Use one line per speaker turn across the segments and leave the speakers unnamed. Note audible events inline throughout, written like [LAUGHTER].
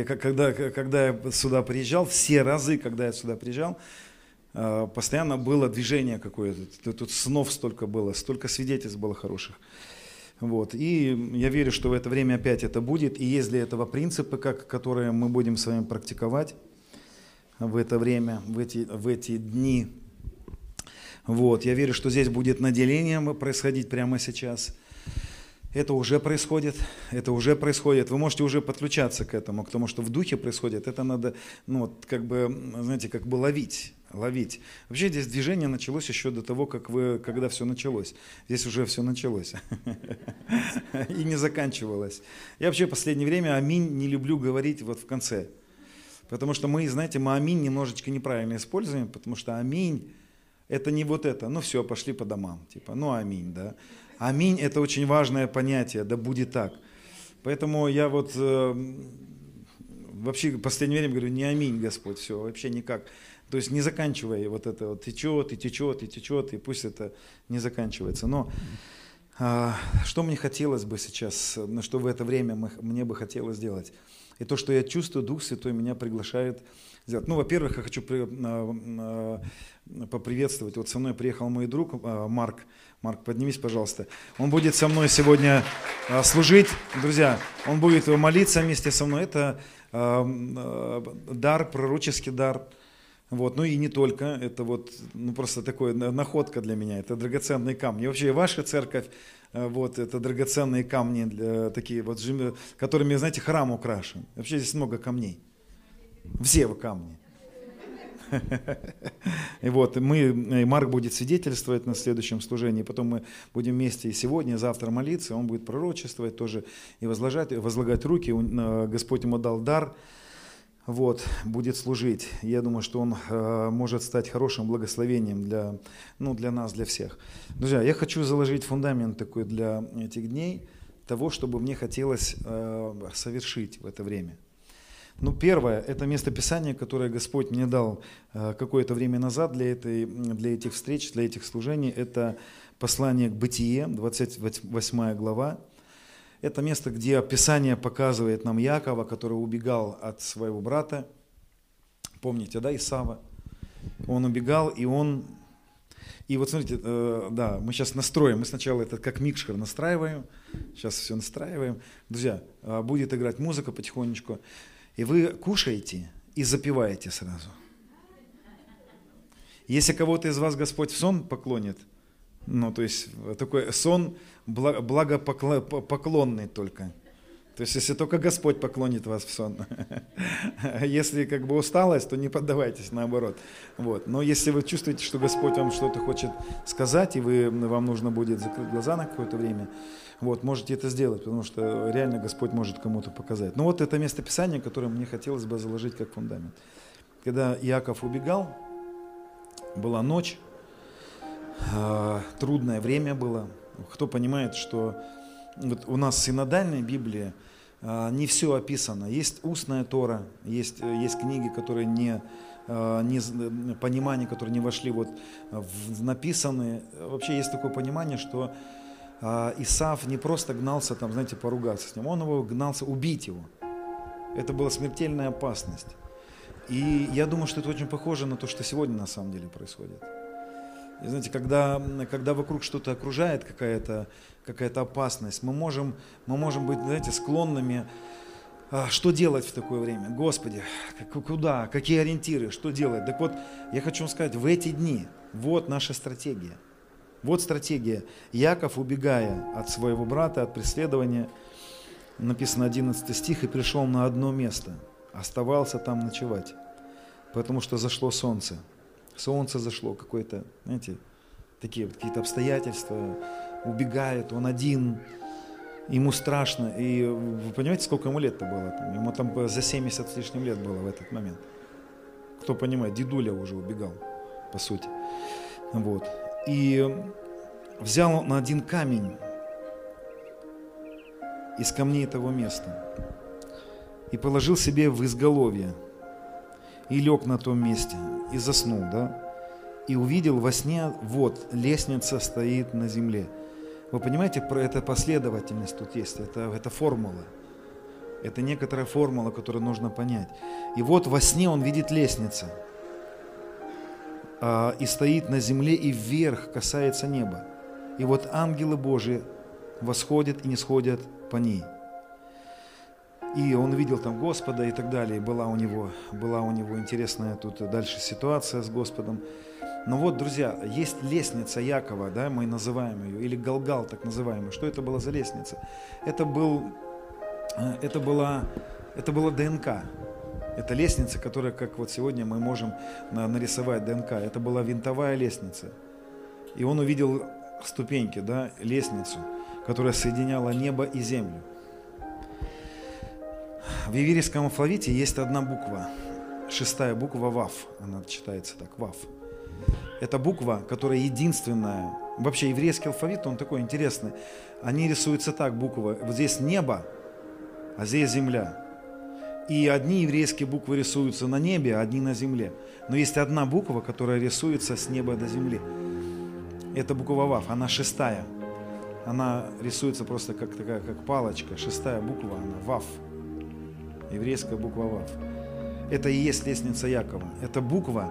я, когда, когда я сюда приезжал, все разы, когда я сюда приезжал, а, постоянно было движение какое-то. Тут снов столько было, столько свидетельств было хороших. Вот. И я верю, что в это время опять это будет. И есть для этого принципы, как, которые мы будем с вами практиковать в это время, в эти, в эти дни. Вот. Я верю, что здесь будет наделение происходить прямо сейчас. Это уже происходит, это уже происходит. Вы можете уже подключаться к этому, к тому, что в духе происходит. Это надо, ну, вот, как бы, знаете, как бы ловить ловить. Вообще здесь движение началось еще до того, как вы, когда все началось. Здесь уже все началось [LAUGHS] и не заканчивалось. Я вообще в последнее время аминь не люблю говорить вот в конце. Потому что мы, знаете, мы аминь немножечко неправильно используем, потому что аминь это не вот это, ну все, пошли по домам, типа, ну аминь, да. Аминь это очень важное понятие, да будет так. Поэтому я вот э, вообще в последнее время говорю, не аминь, Господь, все, вообще никак. То есть не заканчивая вот это вот течет и течет и течет, и пусть это не заканчивается. Но а, что мне хотелось бы сейчас, на что в это время мы, мне бы хотелось сделать? И то, что я чувствую, Дух Святой меня приглашает сделать. Ну, во-первых, я хочу при, а, а, поприветствовать. Вот со мной приехал мой друг а, Марк. Марк, поднимись, пожалуйста. Он будет со мной сегодня а, служить. Друзья, он будет молиться вместе со мной. Это а, а, дар, пророческий дар – вот, ну и не только, это вот ну, просто такое находка для меня, это драгоценные камни. И вообще ваша церковь, э, вот, это драгоценные камни, для, такие вот, которыми, знаете, храм украшен. Вообще здесь много камней. Все камни. [LAUGHS] И вот мы, и Марк будет свидетельствовать на следующем служении, потом мы будем вместе и сегодня, и завтра молиться, он будет пророчествовать тоже и возлагать, возлагать руки, Господь ему дал дар, вот, будет служить. Я думаю, что он э, может стать хорошим благословением для, ну, для нас, для всех. Друзья, я хочу заложить фундамент такой для этих дней, того, чтобы мне хотелось э, совершить в это время. Ну, первое, это место Писания, которое Господь мне дал э, какое-то время назад для, этой, для этих встреч, для этих служений. Это послание к Бытие, 28 глава, это место, где Писание показывает нам Якова, который убегал от своего брата. Помните, да, Исава? Он убегал, и он... И вот смотрите, э, да, мы сейчас настроим, мы сначала это как микшер настраиваем, сейчас все настраиваем. Друзья, э, будет играть музыка потихонечку, и вы кушаете и запиваете сразу. Если кого-то из вас Господь в сон поклонит, ну, то есть такой сон благопоклонный только. То есть, если только Господь поклонит вас в сон. [LAUGHS] Если как бы усталость, то не поддавайтесь, наоборот. Вот. Но если вы чувствуете, что Господь вам что-то хочет сказать, и вы, вам нужно будет закрыть глаза на какое-то время, вот, можете это сделать, потому что реально Господь может кому-то показать. Ну вот это место Писания, которое мне хотелось бы заложить как фундамент. Когда Иаков убегал, была ночь, а, трудное время было. Кто понимает, что вот у нас синодальная Библия, а, не все описано. Есть устная Тора, есть, есть книги, которые не, а, не понимания, которые не вошли вот в написанные. Вообще есть такое понимание, что Исаф не просто гнался там, знаете, поругаться с ним, он его гнался убить его. Это была смертельная опасность. И я думаю, что это очень похоже на то, что сегодня на самом деле происходит. И знаете, когда, когда вокруг что-то окружает, какая-то какая опасность, мы можем, мы можем быть, знаете, склонными а, что делать в такое время? Господи, куда? Какие ориентиры? Что делать? Так вот, я хочу вам сказать, в эти дни, вот наша стратегия. Вот стратегия. Яков, убегая от своего брата, от преследования, написано 11 стих, и пришел на одно место. Оставался там ночевать, потому что зашло солнце солнце зашло, какое-то, знаете, такие вот какие-то обстоятельства, убегает, он один, ему страшно. И вы понимаете, сколько ему лет-то было? Там? Ему там за 70 с лишним лет было в этот момент. Кто понимает, дедуля уже убегал, по сути. Вот. И взял на один камень из камней того места и положил себе в изголовье – и лег на том месте, и заснул, да, и увидел во сне, вот, лестница стоит на земле. Вы понимаете, про это последовательность тут есть, это, это формула. Это некоторая формула, которую нужно понять. И вот во сне он видит лестницу. А, и стоит на земле, и вверх касается неба. И вот ангелы Божии восходят и не сходят по ней. И он видел там Господа и так далее. Была у него, была у него интересная тут дальше ситуация с Господом. Но вот, друзья, есть лестница Якова, да, мы называем ее, или Галгал так называемый. Что это была за лестница? Это, был, э, это, была, это была ДНК. Это лестница, которая, как вот сегодня мы можем нарисовать ДНК. Это была винтовая лестница. И он увидел ступеньки, да, лестницу, которая соединяла небо и землю. В иверийском алфавите есть одна буква, шестая буква ВАВ, она читается так, ВАВ. Это буква, которая единственная. Вообще еврейский алфавит, он такой интересный. Они рисуются так, буквы. Вот здесь небо, а здесь земля. И одни еврейские буквы рисуются на небе, а одни на земле. Но есть одна буква, которая рисуется с неба до земли. Это буква ВАВ, она шестая. Она рисуется просто как такая, как палочка. Шестая буква, она ВАВ еврейская буква Вав. Это и есть лестница Якова. Это буква,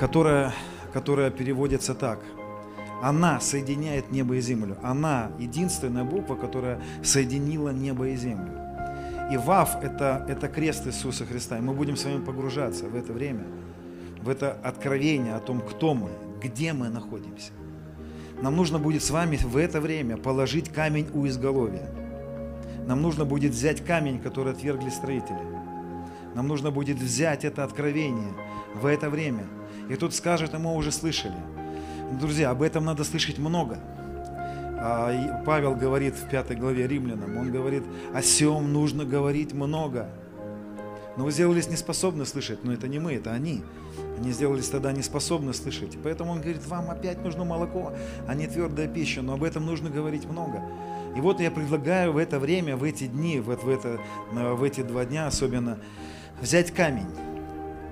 которая, которая переводится так. Она соединяет небо и землю. Она единственная буква, которая соединила небо и землю. И Вав это, – это крест Иисуса Христа. И мы будем с вами погружаться в это время, в это откровение о том, кто мы, где мы находимся. Нам нужно будет с вами в это время положить камень у изголовья – нам нужно будет взять камень, который отвергли строители. Нам нужно будет взять это откровение в это время. И тут скажет, и мы уже слышали. Друзья, об этом надо слышать много. А, Павел говорит в пятой главе Римлянам, он говорит, о сем нужно говорить много. Но вы сделались неспособны слышать, но это не мы, это они. Они сделались тогда неспособны слышать. Поэтому он говорит, вам опять нужно молоко, а не твердая пища, но об этом нужно говорить много. И вот я предлагаю в это время, в эти дни, вот в, это, в эти два дня особенно, взять камень,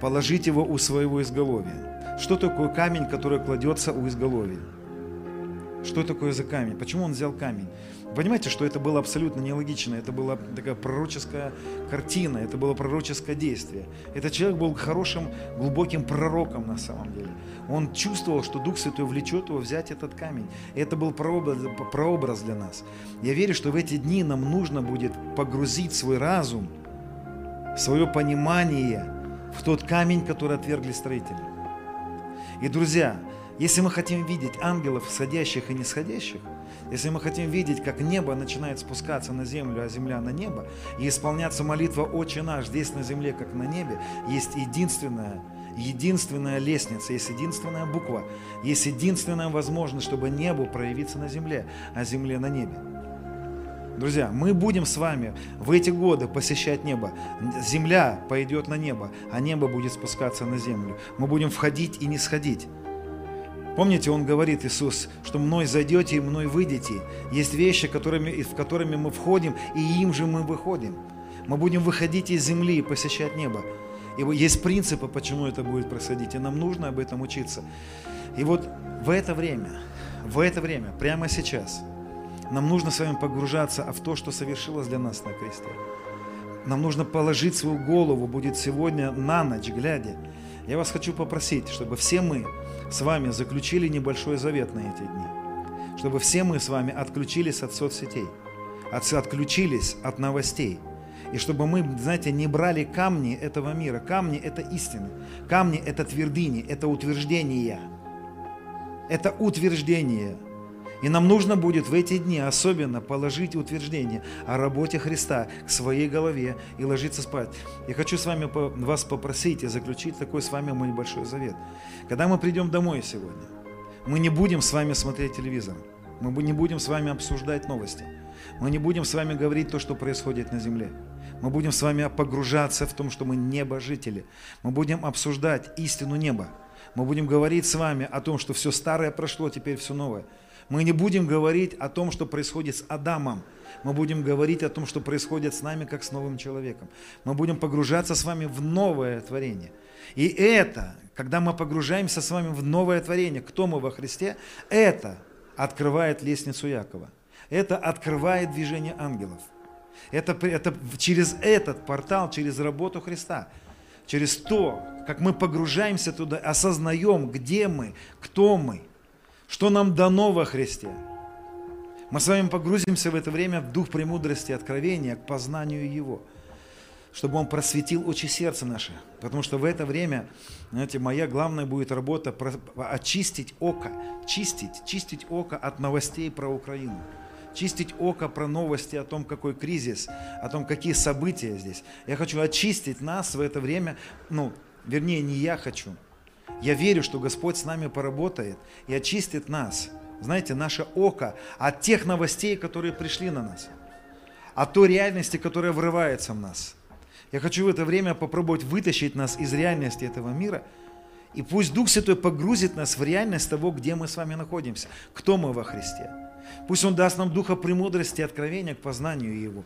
положить его у своего изголовья. Что такое камень, который кладется у изголовья? Что такое за камень? Почему он взял камень? Понимаете, что это было абсолютно нелогично, это была такая пророческая картина, это было пророческое действие. Этот человек был хорошим, глубоким пророком на самом деле. Он чувствовал, что Дух Святой влечет его взять этот камень. И это был прообраз, для нас. Я верю, что в эти дни нам нужно будет погрузить свой разум, свое понимание в тот камень, который отвергли строители. И, друзья, если мы хотим видеть ангелов, садящих и нисходящих, если мы хотим видеть, как небо начинает спускаться на землю, а земля на небо, и исполняться молитва «Отче наш» здесь на земле, как на небе, есть единственная, единственная лестница, есть единственная буква, есть единственная возможность, чтобы небу проявиться на земле, а земле на небе. Друзья, мы будем с вами в эти годы посещать небо. Земля пойдет на небо, а небо будет спускаться на землю. Мы будем входить и не сходить. Помните, Он говорит, Иисус, что мной зайдете и мной выйдете. Есть вещи, которыми, в которыми мы входим, и им же мы выходим. Мы будем выходить из земли и посещать небо. И есть принципы, почему это будет происходить, и нам нужно об этом учиться. И вот в это время, в это время, прямо сейчас, нам нужно с вами погружаться в то, что совершилось для нас на кресте. Нам нужно положить свою голову, будет сегодня на ночь глядя. Я вас хочу попросить, чтобы все мы с вами заключили небольшой завет на эти дни. Чтобы все мы с вами отключились от соцсетей, от, отключились от новостей. И чтобы мы, знаете, не брали камни этого мира. Камни – это истины. Камни – это твердыни, это утверждения. Это утверждение. И нам нужно будет в эти дни особенно положить утверждение о работе Христа к своей голове и ложиться спать. Я хочу с вами вас попросить и заключить такой с вами мой большой завет. Когда мы придем домой сегодня, мы не будем с вами смотреть телевизор, мы не будем с вами обсуждать новости, мы не будем с вами говорить то, что происходит на земле. Мы будем с вами погружаться в том, что мы небожители. Мы будем обсуждать истину неба. Мы будем говорить с вами о том, что все старое прошло, теперь все новое. Мы не будем говорить о том, что происходит с Адамом. Мы будем говорить о том, что происходит с нами, как с новым человеком. Мы будем погружаться с вами в новое творение. И это, когда мы погружаемся с вами в новое творение, кто мы во Христе, это открывает лестницу Якова. Это открывает движение ангелов. Это, это через этот портал, через работу Христа, через то, как мы погружаемся туда, осознаем, где мы, кто мы, что нам дано во Христе. Мы с вами погрузимся в это время в дух премудрости, откровения, к познанию Его – чтобы Он просветил очи сердца наше. Потому что в это время, знаете, моя главная будет работа очистить око, чистить, чистить око от новостей про Украину. Чистить око про новости о том, какой кризис, о том, какие события здесь. Я хочу очистить нас в это время, ну, вернее, не я хочу. Я верю, что Господь с нами поработает и очистит нас, знаете, наше око от тех новостей, которые пришли на нас, от той реальности, которая врывается в нас – я хочу в это время попробовать вытащить нас из реальности этого мира. И пусть Дух Святой погрузит нас в реальность того, где мы с вами находимся, кто мы во Христе. Пусть Он даст нам духа премудрости и откровения к познанию Его,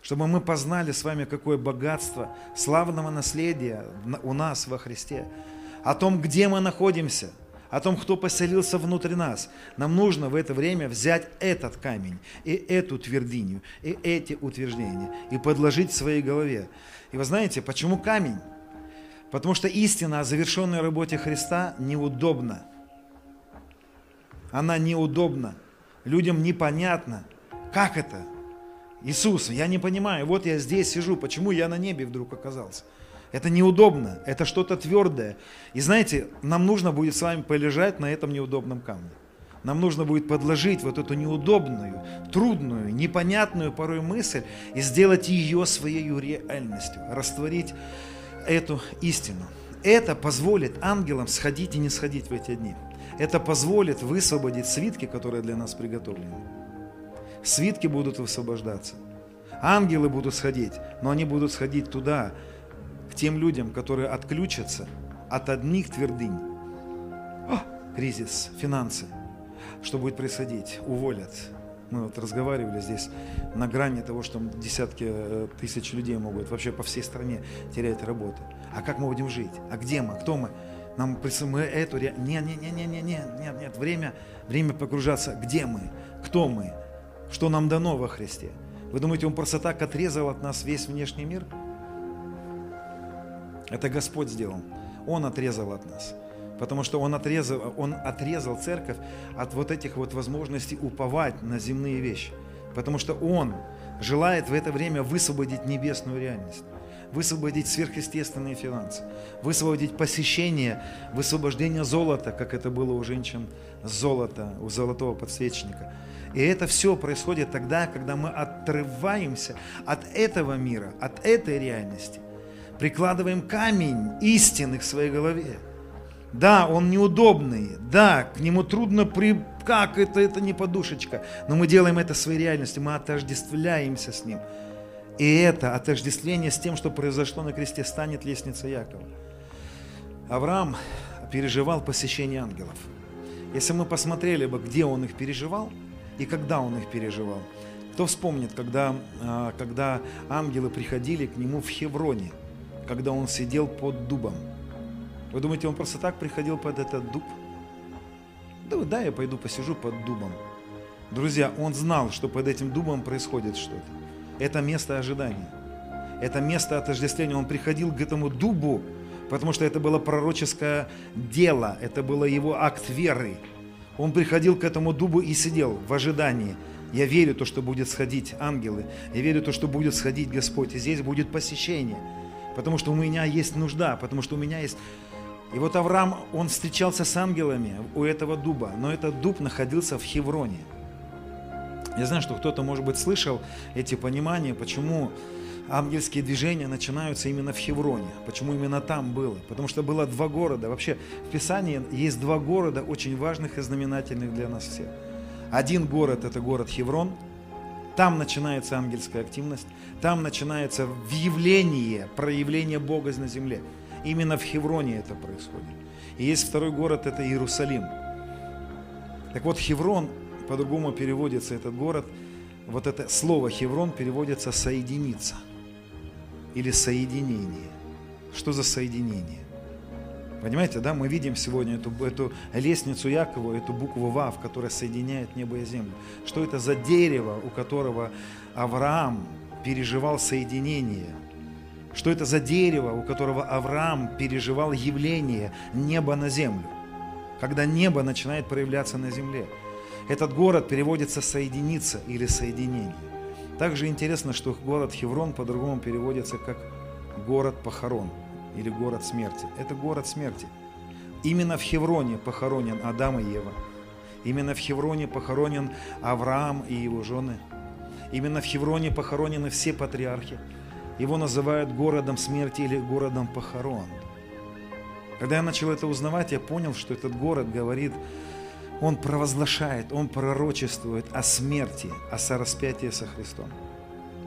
чтобы мы познали с вами, какое богатство славного наследия у нас во Христе, о том, где мы находимся – о том, кто поселился внутри нас. Нам нужно в это время взять этот камень и эту твердыню, и эти утверждения, и подложить в своей голове. И вы знаете, почему камень? Потому что истина о завершенной работе Христа неудобна. Она неудобна. Людям непонятно. Как это? Иисус, я не понимаю, вот я здесь сижу, почему я на небе вдруг оказался? Это неудобно, это что-то твердое. И знаете, нам нужно будет с вами полежать на этом неудобном камне. Нам нужно будет подложить вот эту неудобную, трудную, непонятную порой мысль и сделать ее своей реальностью, растворить эту истину. Это позволит ангелам сходить и не сходить в эти дни. Это позволит высвободить свитки, которые для нас приготовлены. Свитки будут высвобождаться. Ангелы будут сходить, но они будут сходить туда, тем людям, которые отключатся от одних твердынь. О, кризис, финансы. Что будет происходить? Уволят. Мы вот разговаривали здесь на грани того, что десятки э, тысяч людей могут вообще по всей стране терять работу. А как мы будем жить? А где мы? Кто мы? Нам мы эту... Нет, нет, нет, нет, нет, нет, нет, нет. Время, время погружаться. Где мы? Кто мы? Что нам дано во Христе? Вы думаете, Он просто так отрезал от нас весь внешний мир? Это Господь сделал. Он отрезал от нас. Потому что он отрезал, он отрезал церковь от вот этих вот возможностей уповать на земные вещи. Потому что Он желает в это время высвободить небесную реальность, высвободить сверхъестественные финансы, высвободить посещение, высвобождение золота, как это было у женщин золота, у золотого подсвечника. И это все происходит тогда, когда мы отрываемся от этого мира, от этой реальности прикладываем камень истины к своей голове. Да, он неудобный, да, к нему трудно при... Как это, это не подушечка. Но мы делаем это своей реальностью, мы отождествляемся с ним. И это отождествление с тем, что произошло на кресте, станет лестницей Якова. Авраам переживал посещение ангелов. Если мы посмотрели бы, где он их переживал и когда он их переживал, кто вспомнит, когда, а, когда ангелы приходили к нему в Хевроне – когда он сидел под дубом. Вы думаете, он просто так приходил под этот дуб? Да, да, я пойду посижу под дубом. Друзья, он знал, что под этим дубом происходит что-то. Это место ожидания. Это место отождествления. Он приходил к этому дубу, потому что это было пророческое дело, это было его акт веры. Он приходил к этому дубу и сидел в ожидании. Я верю то, что будет сходить ангелы. Я верю то, что будет сходить Господь. И здесь будет посещение потому что у меня есть нужда, потому что у меня есть... И вот Авраам, он встречался с ангелами у этого дуба, но этот дуб находился в Хевроне. Я знаю, что кто-то, может быть, слышал эти понимания, почему ангельские движения начинаются именно в Хевроне. Почему именно там было? Потому что было два города. Вообще в Писании есть два города, очень важных и знаменательных для нас всех. Один город – это город Хеврон – там начинается ангельская активность, там начинается въявление, проявление Бога на земле. Именно в Хевроне это происходит. И есть второй город, это Иерусалим. Так вот, Хеврон, по-другому переводится этот город, вот это слово Хеврон переводится «соединиться» или «соединение». Что за соединение? Понимаете, да, мы видим сегодня эту, эту лестницу Якова, эту букву Вав, которая соединяет небо и землю. Что это за дерево, у которого Авраам переживал соединение. Что это за дерево, у которого Авраам переживал явление неба на землю. Когда небо начинает проявляться на земле. Этот город переводится «соединиться» или «соединение». Также интересно, что город Хеврон по-другому переводится как город похорон или город смерти. Это город смерти. Именно в Хевроне похоронен Адам и Ева. Именно в Хевроне похоронен Авраам и его жены. Именно в Хевроне похоронены все патриархи. Его называют городом смерти или городом похорон. Когда я начал это узнавать, я понял, что этот город говорит, он провозглашает, он пророчествует о смерти, о сораспятии со Христом.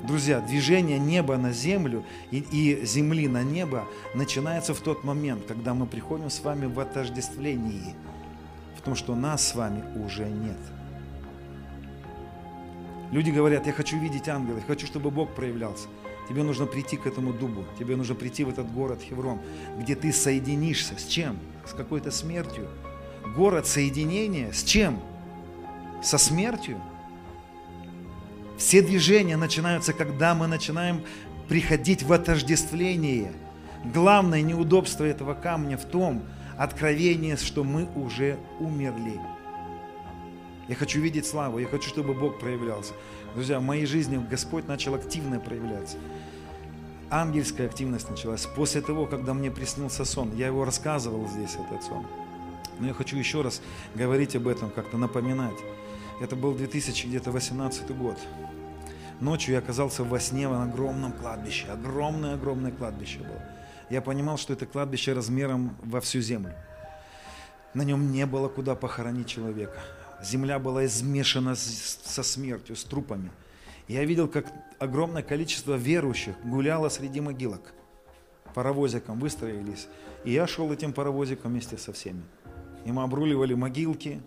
Друзья, движение неба на землю и, и земли на небо начинается в тот момент, когда мы приходим с вами в отождествлении, в том, что нас с вами уже нет. Люди говорят, я хочу видеть ангелов, я хочу, чтобы Бог проявлялся. Тебе нужно прийти к этому дубу, тебе нужно прийти в этот город Хеврон, где ты соединишься с чем? С какой-то смертью. Город соединения с чем? Со смертью? Все движения начинаются, когда мы начинаем приходить в отождествление. Главное неудобство этого камня в том, откровение, что мы уже умерли. Я хочу видеть славу, я хочу, чтобы Бог проявлялся. Друзья, в моей жизни Господь начал активно проявляться. Ангельская активность началась после того, когда мне приснился сон. Я его рассказывал здесь, этот сон. Но я хочу еще раз говорить об этом, как-то напоминать. Это был 2018 год. Ночью я оказался во сне на огромном кладбище. Огромное-огромное кладбище было. Я понимал, что это кладбище размером во всю землю. На нем не было куда похоронить человека. Земля была измешана со смертью, с трупами. Я видел, как огромное количество верующих гуляло среди могилок. Паровозиком выстроились. И я шел этим паровозиком вместе со всеми. И мы обруливали могилки,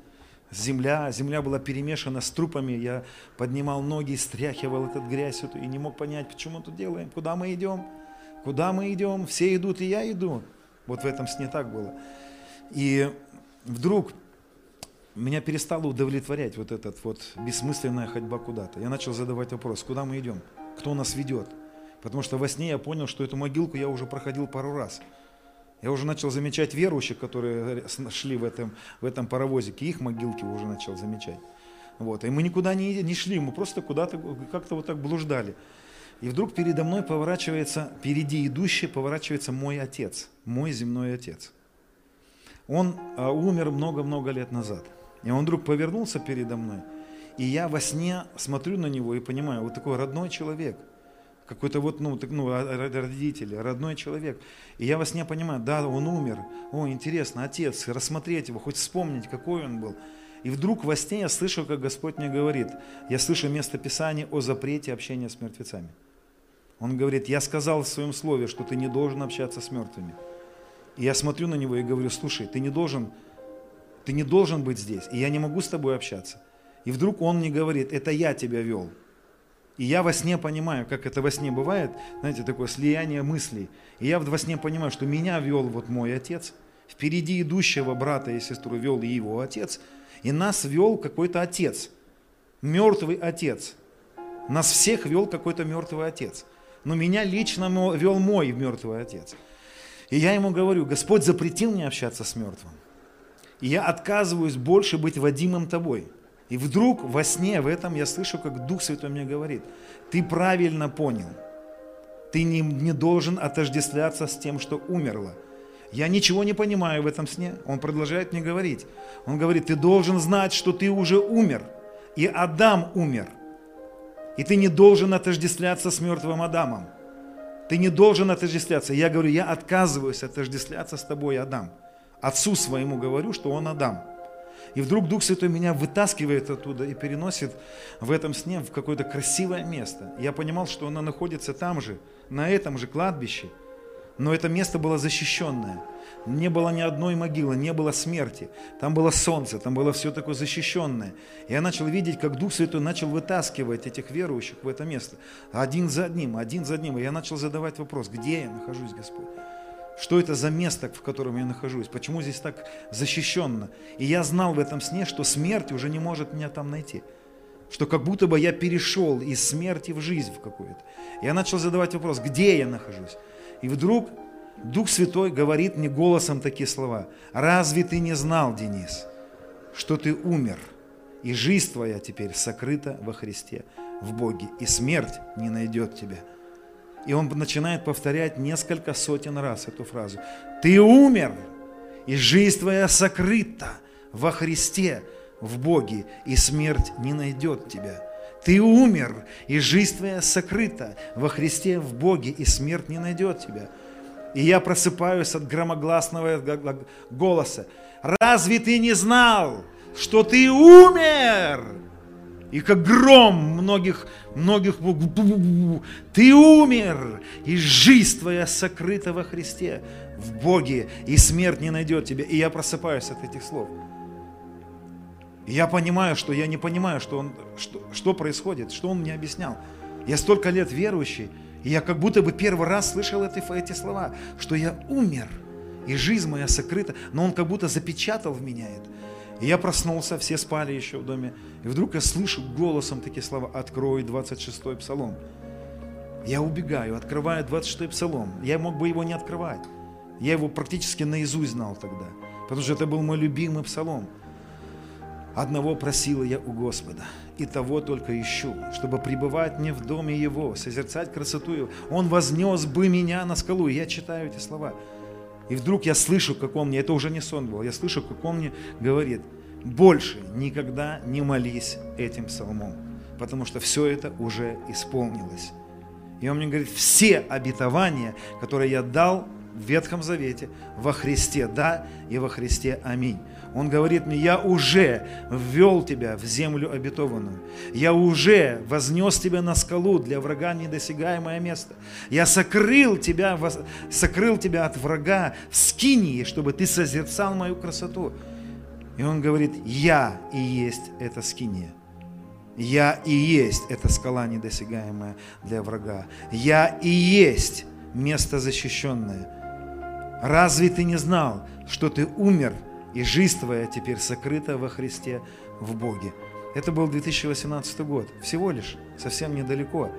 земля, земля была перемешана с трупами, я поднимал ноги, стряхивал этот грязь и не мог понять, почему тут делаем, куда мы идем, куда мы идем, все идут, и я иду. Вот в этом сне так было. И вдруг меня перестало удовлетворять вот этот вот бессмысленная ходьба куда-то. Я начал задавать вопрос, куда мы идем, кто нас ведет. Потому что во сне я понял, что эту могилку я уже проходил пару раз. Я уже начал замечать верующих, которые шли в этом, в этом паровозике, их могилки уже начал замечать. Вот. И мы никуда не, не шли, мы просто куда-то как-то вот так блуждали. И вдруг передо мной поворачивается, впереди идущий поворачивается мой отец, мой земной отец. Он а, умер много-много лет назад. И он вдруг повернулся передо мной. И я во сне смотрю на него и понимаю, вот такой родной человек – какой-то вот, ну, так, ну, родители, родной человек. И я во сне понимаю, да, он умер, о, интересно, отец, рассмотреть его, хоть вспомнить, какой он был. И вдруг во сне я слышу, как Господь мне говорит, я слышу место Писания о запрете общения с мертвецами. Он говорит, я сказал в своем слове, что ты не должен общаться с мертвыми. И я смотрю на него и говорю, слушай, ты не должен, ты не должен быть здесь, и я не могу с тобой общаться. И вдруг он мне говорит, это я тебя вел. И я во сне понимаю, как это во сне бывает, знаете, такое слияние мыслей. И я во сне понимаю, что меня вел вот мой отец, впереди идущего брата и сестру вел и его отец, и нас вел какой-то отец, мертвый отец. Нас всех вел какой-то мертвый отец. Но меня лично вел мой мертвый отец. И я ему говорю, Господь запретил мне общаться с мертвым. И я отказываюсь больше быть водимым тобой. И вдруг во сне в этом я слышу, как Дух Святой мне говорит, ты правильно понял, ты не, не должен отождествляться с тем, что умерло. Я ничего не понимаю в этом сне. Он продолжает мне говорить. Он говорит, ты должен знать, что ты уже умер. И Адам умер. И ты не должен отождествляться с мертвым Адамом. Ты не должен отождествляться. Я говорю, я отказываюсь отождествляться с тобой, Адам. Отцу своему говорю, что он Адам. И вдруг Дух Святой меня вытаскивает оттуда и переносит в этом сне в какое-то красивое место. Я понимал, что оно находится там же, на этом же кладбище. Но это место было защищенное. Не было ни одной могилы, не было смерти. Там было солнце, там было все такое защищенное. И я начал видеть, как Дух Святой начал вытаскивать этих верующих в это место. Один за одним, один за одним. И я начал задавать вопрос, где я нахожусь, Господь? Что это за место, в котором я нахожусь? Почему здесь так защищенно? И я знал в этом сне, что смерть уже не может меня там найти. что как будто бы я перешел из смерти в жизнь в какую-то. Я начал задавать вопрос, где я нахожусь? И вдруг Дух Святой говорит мне голосом такие слова. Разве ты не знал, Денис, что ты умер, и жизнь твоя теперь сокрыта во Христе, в Боге, и смерть не найдет тебя? И он начинает повторять несколько сотен раз эту фразу. Ты умер, и жизнь твоя сокрыта во Христе, в Боге, и смерть не найдет тебя. Ты умер, и жизнь твоя сокрыта во Христе, в Боге, и смерть не найдет тебя. И я просыпаюсь от громогласного голоса. Разве ты не знал, что ты умер? И как гром многих, многих, ты умер, и жизнь твоя сокрыта во Христе, в Боге, и смерть не найдет тебя. И я просыпаюсь от этих слов. И я понимаю, что я не понимаю, что, он, что, что происходит, что он мне объяснял. Я столько лет верующий, и я как будто бы первый раз слышал эти, эти слова, что я умер, и жизнь моя сокрыта, но он как будто запечатал в меня это. И я проснулся, все спали еще в доме, и вдруг я слышу голосом такие слова «Открой 26-й псалом». Я убегаю, открываю 26-й псалом. Я мог бы его не открывать. Я его практически наизусть знал тогда, потому что это был мой любимый псалом – Одного просила я у Господа, и того только ищу, чтобы пребывать мне в доме Его, созерцать красоту Его. Он вознес бы меня на скалу. Я читаю эти слова. И вдруг я слышу, как Он мне, это уже не сон был, я слышу, как Он мне говорит, больше никогда не молись этим псалмом, потому что все это уже исполнилось. И Он мне говорит, все обетования, которые я дал в Ветхом Завете, во Христе, да, и во Христе, аминь. Он говорит мне, я уже ввел тебя в землю обетованную. Я уже вознес тебя на скалу для врага недосягаемое место. Я сокрыл тебя, сокрыл тебя от врага в скинии, чтобы ты созерцал мою красоту. И он говорит, я и есть эта скиния. Я и есть эта скала недосягаемая для врага. Я и есть место защищенное. Разве ты не знал, что ты умер – и жизнь твоя теперь сокрыта во Христе в Боге. Это был 2018 год, всего лишь, совсем недалеко.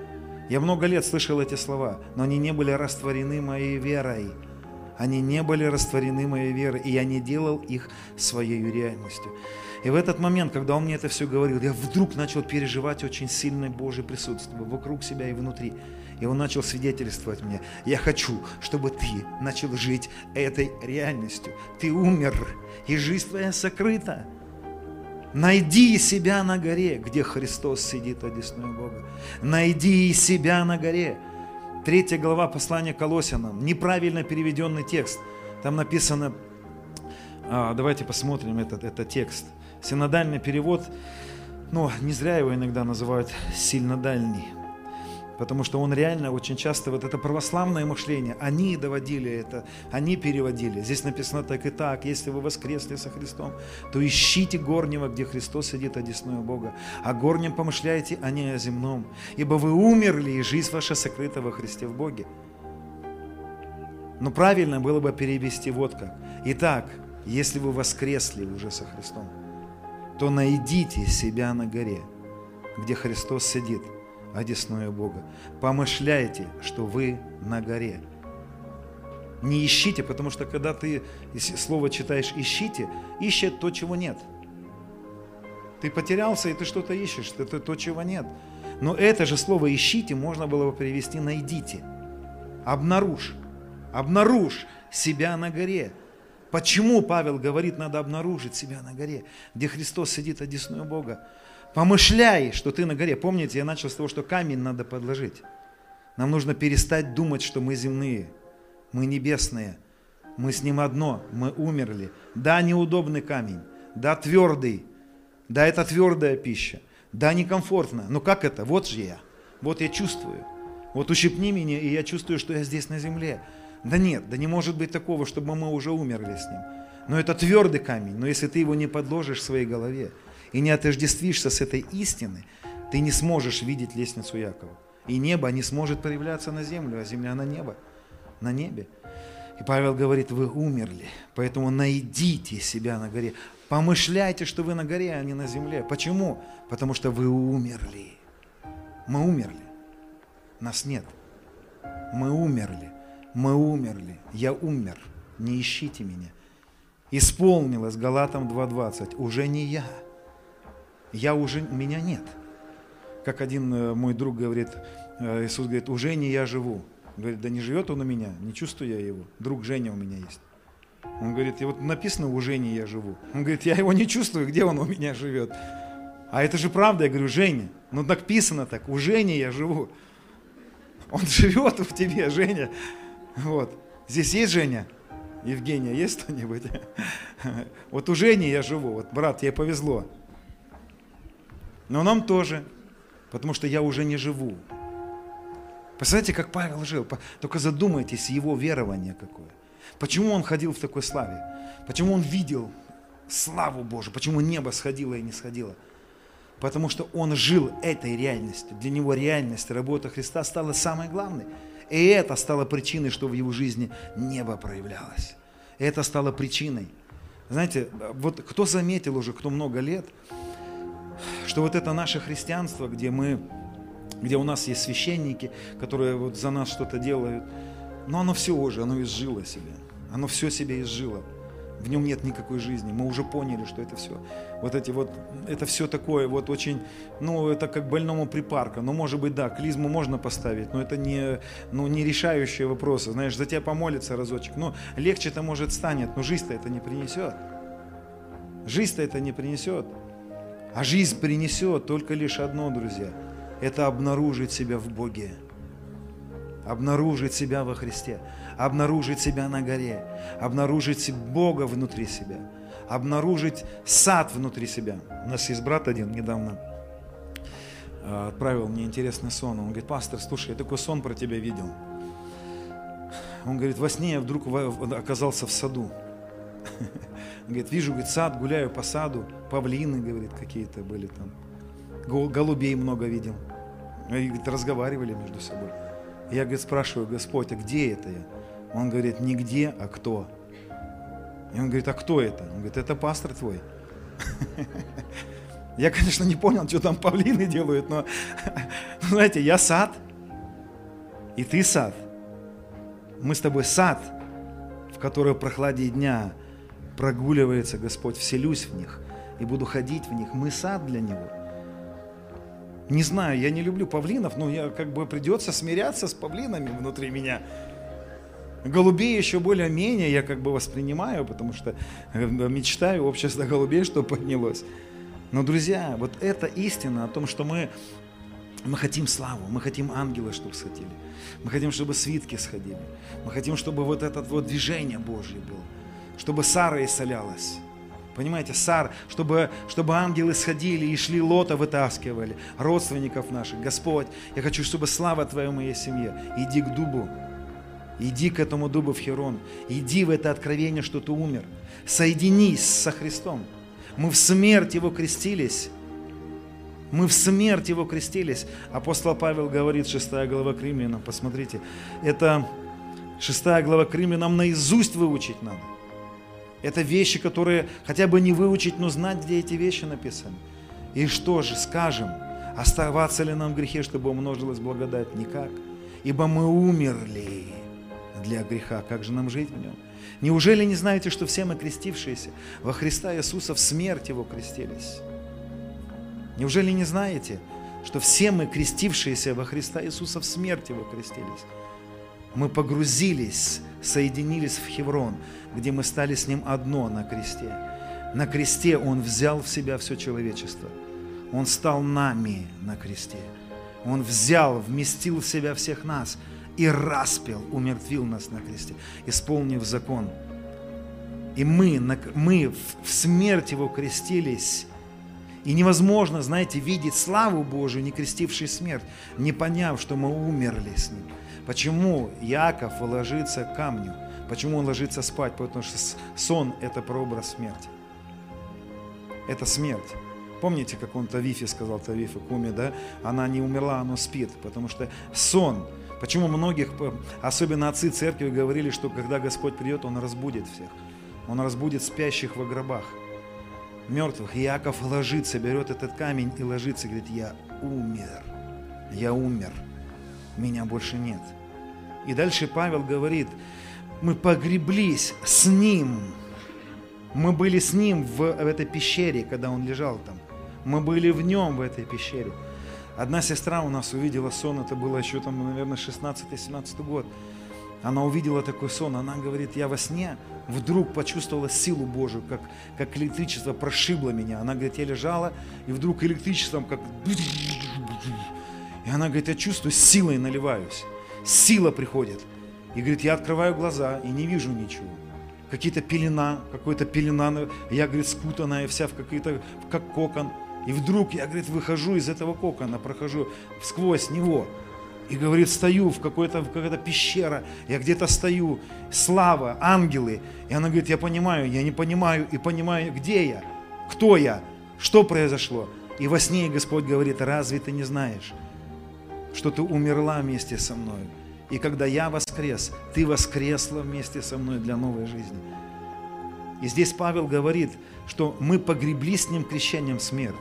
Я много лет слышал эти слова, но они не были растворены моей верой. Они не были растворены моей верой, и я не делал их своей реальностью. И в этот момент, когда он мне это все говорил, я вдруг начал переживать очень сильное Божье присутствие вокруг себя и внутри. И он начал свидетельствовать мне, я хочу, чтобы ты начал жить этой реальностью. Ты умер, и жизнь твоя сокрыта. Найди себя на горе, где Христос сидит одесную Бога. Найди себя на горе. Третья глава послания Колосянам, неправильно переведенный текст. Там написано, а, давайте посмотрим этот, этот текст. Синодальный перевод, ну, не зря его иногда называют сильнодальний. Потому что он реально очень часто, вот это православное мышление, они доводили это, они переводили. Здесь написано так и так, если вы воскресли со Христом, то ищите горнего, где Христос сидит одесную Бога. А горнем помышляйте, а не о земном. Ибо вы умерли, и жизнь ваша сокрыта во Христе в Боге. Но правильно было бы перевести вот как. Итак, если вы воскресли уже со Христом, то найдите себя на горе, где Христос сидит – одесную Бога. Помышляйте, что вы на горе. Не ищите, потому что когда ты слово читаешь «ищите», ищет то, чего нет. Ты потерялся, и ты что-то ищешь, это то, чего нет. Но это же слово «ищите» можно было бы перевести «найдите». Обнаружь, обнаружь себя на горе. Почему Павел говорит, надо обнаружить себя на горе, где Христос сидит одесную Бога? Помышляй, что ты на горе. Помните, я начал с того, что камень надо подложить. Нам нужно перестать думать, что мы земные, мы небесные, мы с ним одно, мы умерли. Да, неудобный камень, да, твердый, да, это твердая пища, да, некомфортно. Но как это? Вот же я, вот я чувствую. Вот ущипни меня, и я чувствую, что я здесь на земле. Да нет, да не может быть такого, чтобы мы уже умерли с ним. Но это твердый камень, но если ты его не подложишь в своей голове, и не отождествишься с этой истиной, ты не сможешь видеть лестницу Якова. И небо не сможет проявляться на землю, а земля на небо, на небе. И Павел говорит, вы умерли, поэтому найдите себя на горе. Помышляйте, что вы на горе, а не на земле. Почему? Потому что вы умерли. Мы умерли. Нас нет. Мы умерли. Мы умерли. Я умер. Не ищите меня. Исполнилось Галатам 2.20. Уже не я. Я уже, меня нет. Как один э, мой друг говорит, э, Иисус говорит, уже не я живу. Говорит, да не живет он у меня, не чувствую я его. Друг Женя у меня есть. Он говорит, и вот написано, у Жени я живу. Он говорит, я его не чувствую, где он у меня живет. А это же правда, я говорю, Женя, ну написано так, у Жени я живу. Он живет в тебе, Женя. Вот. Здесь есть Женя? Евгения, есть кто-нибудь? [LAUGHS] Вот у Жени я живу, вот, брат, тебе повезло. Но нам тоже, потому что я уже не живу. Представляете, как Павел жил? Только задумайтесь, его верование какое. Почему он ходил в такой славе? Почему он видел славу Божию? Почему небо сходило и не сходило? Потому что он жил этой реальностью. Для него реальность работа Христа стала самой главной. И это стало причиной, что в его жизни небо проявлялось. Это стало причиной. Знаете, вот кто заметил уже, кто много лет, что вот это наше христианство, где мы, где у нас есть священники, которые вот за нас что-то делают, но оно все уже, оно изжило себя. Оно все себе изжило. В нем нет никакой жизни. Мы уже поняли, что это все. Вот эти вот, это все такое вот очень, ну, это как больному припарка. Ну, может быть, да, клизму можно поставить, но это не, ну, не решающие вопросы. Знаешь, за тебя помолиться разочек. Ну, легче-то, может, станет, но жизнь-то это не принесет. Жизнь-то это не принесет. А жизнь принесет только лишь одно, друзья. Это обнаружить себя в Боге. Обнаружить себя во Христе обнаружить себя на горе, обнаружить Бога внутри себя, обнаружить сад внутри себя. У нас есть брат один недавно, э, отправил мне интересный сон. Он говорит, пастор, слушай, я такой сон про тебя видел. Он говорит, во сне я вдруг оказался в саду. [LAUGHS] Говорит, вижу, говорит, сад, гуляю по саду, павлины, говорит, какие-то были там. Голубей много видел. И, говорит, разговаривали между собой. Я, говорит, спрашиваю, Господь, а где это я? Он говорит, не где, а кто. И он говорит, а кто это? Он говорит, это пастор твой. [LAUGHS] Я, конечно, не понял, что там павлины делают, но, [LAUGHS] знаете, я сад, и ты сад. Мы с тобой сад, в который прохладе дня прогуливается Господь, вселюсь в них и буду ходить в них. Мы сад для Него. Не знаю, я не люблю павлинов, но я как бы придется смиряться с павлинами внутри меня. Голубей еще более-менее я как бы воспринимаю, потому что э, мечтаю общество голубей, что поднялось. Но, друзья, вот эта истина о том, что мы, мы хотим славу, мы хотим ангела, чтобы сходили, мы хотим, чтобы свитки сходили, мы хотим, чтобы вот это вот движение Божье было, чтобы Сара исцелялась. Понимаете, Сар, чтобы, чтобы ангелы сходили и шли лота вытаскивали, родственников наших. Господь, я хочу, чтобы слава Твоя в моей семье. Иди к дубу, Иди к этому дубу в Херон. Иди в это откровение, что ты умер. Соединись со Христом. Мы в смерть Его крестились. Мы в смерть Его крестились. Апостол Павел говорит, 6 глава к Римлянам, посмотрите, это 6 глава к Римлянам наизусть выучить надо. Это вещи, которые хотя бы не выучить, но знать, где эти вещи написаны. И что же, скажем, оставаться ли нам в грехе, чтобы умножилась благодать? Никак. Ибо мы умерли для греха, как же нам жить в нем? Неужели не знаете, что все мы крестившиеся во Христа Иисуса в смерть Его крестились? Неужели не знаете, что все мы крестившиеся во Христа Иисуса в смерть Его крестились? Мы погрузились, соединились в Хеврон, где мы стали с Ним одно на кресте. На кресте Он взял в себя все человечество. Он стал нами на кресте. Он взял, вместил в себя всех нас – и распил, умертвил нас на кресте, исполнив закон. И мы, мы в смерть Его крестились. И невозможно, знаете, видеть славу Божию, не крестивший смерть, не поняв, что мы умерли с Ним. Почему Яков ложится к камню? Почему он ложится спать? Потому что сон – это прообраз смерти. Это смерть. Помните, как он Тавифе сказал, Тавифе, Куме, да? Она не умерла, она спит, потому что сон – Почему многих, особенно отцы церкви, говорили, что когда Господь придет, Он разбудит всех. Он разбудит спящих во гробах. мертвых. И Иаков ложится, берет этот камень и ложится, говорит, я умер, я умер, меня больше нет. И дальше Павел говорит, мы погреблись с ним, мы были с ним в, в этой пещере, когда он лежал там. Мы были в нем, в этой пещере. Одна сестра у нас увидела сон, это было еще там, наверное, 16-17 год. Она увидела такой сон, она говорит, я во сне вдруг почувствовала силу Божию, как, как электричество прошибло меня. Она говорит, я лежала, и вдруг электричеством как... И она говорит, я чувствую, силой наливаюсь. Сила приходит. И говорит, я открываю глаза и не вижу ничего. Какие-то пелена, какой-то пелена, я, говорит, скутанная вся в какие-то, как кокон. И вдруг я, говорит, выхожу из этого кокона, прохожу сквозь него. И говорит, стою в какой-то какая-то пещера, я где-то стою, слава, ангелы. И она говорит, я понимаю, я не понимаю и понимаю, где я, кто я, что произошло. И во сне Господь говорит, разве ты не знаешь, что ты умерла вместе со мной? И когда я воскрес, ты воскресла вместе со мной для новой жизни. И здесь Павел говорит, что мы погребли с ним крещением смерть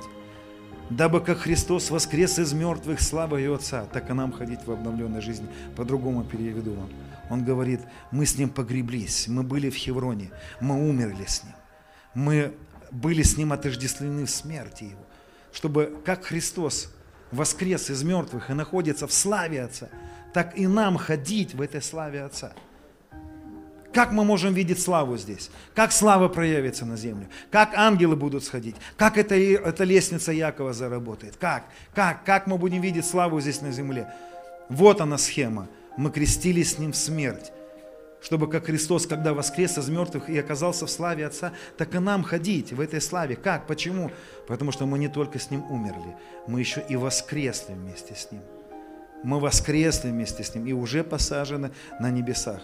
дабы как Христос воскрес из мертвых славой Отца, так и нам ходить в обновленной жизни. По-другому переведу вам. Он говорит, мы с Ним погреблись, мы были в Хевроне, мы умерли с Ним, мы были с Ним отождествлены в смерти Его, чтобы как Христос воскрес из мертвых и находится в славе Отца, так и нам ходить в этой славе Отца – как мы можем видеть славу здесь? Как слава проявится на землю? Как ангелы будут сходить? Как эта, эта лестница Якова заработает? Как? Как? Как мы будем видеть славу здесь на земле? Вот она схема. Мы крестились с Ним в смерть. Чтобы как Христос, когда воскрес из мертвых и оказался в славе Отца, так и нам ходить в этой славе. Как? Почему? Потому что мы не только с Ним умерли, мы еще и воскресли вместе с Ним. Мы воскресли вместе с Ним и уже посажены на небесах.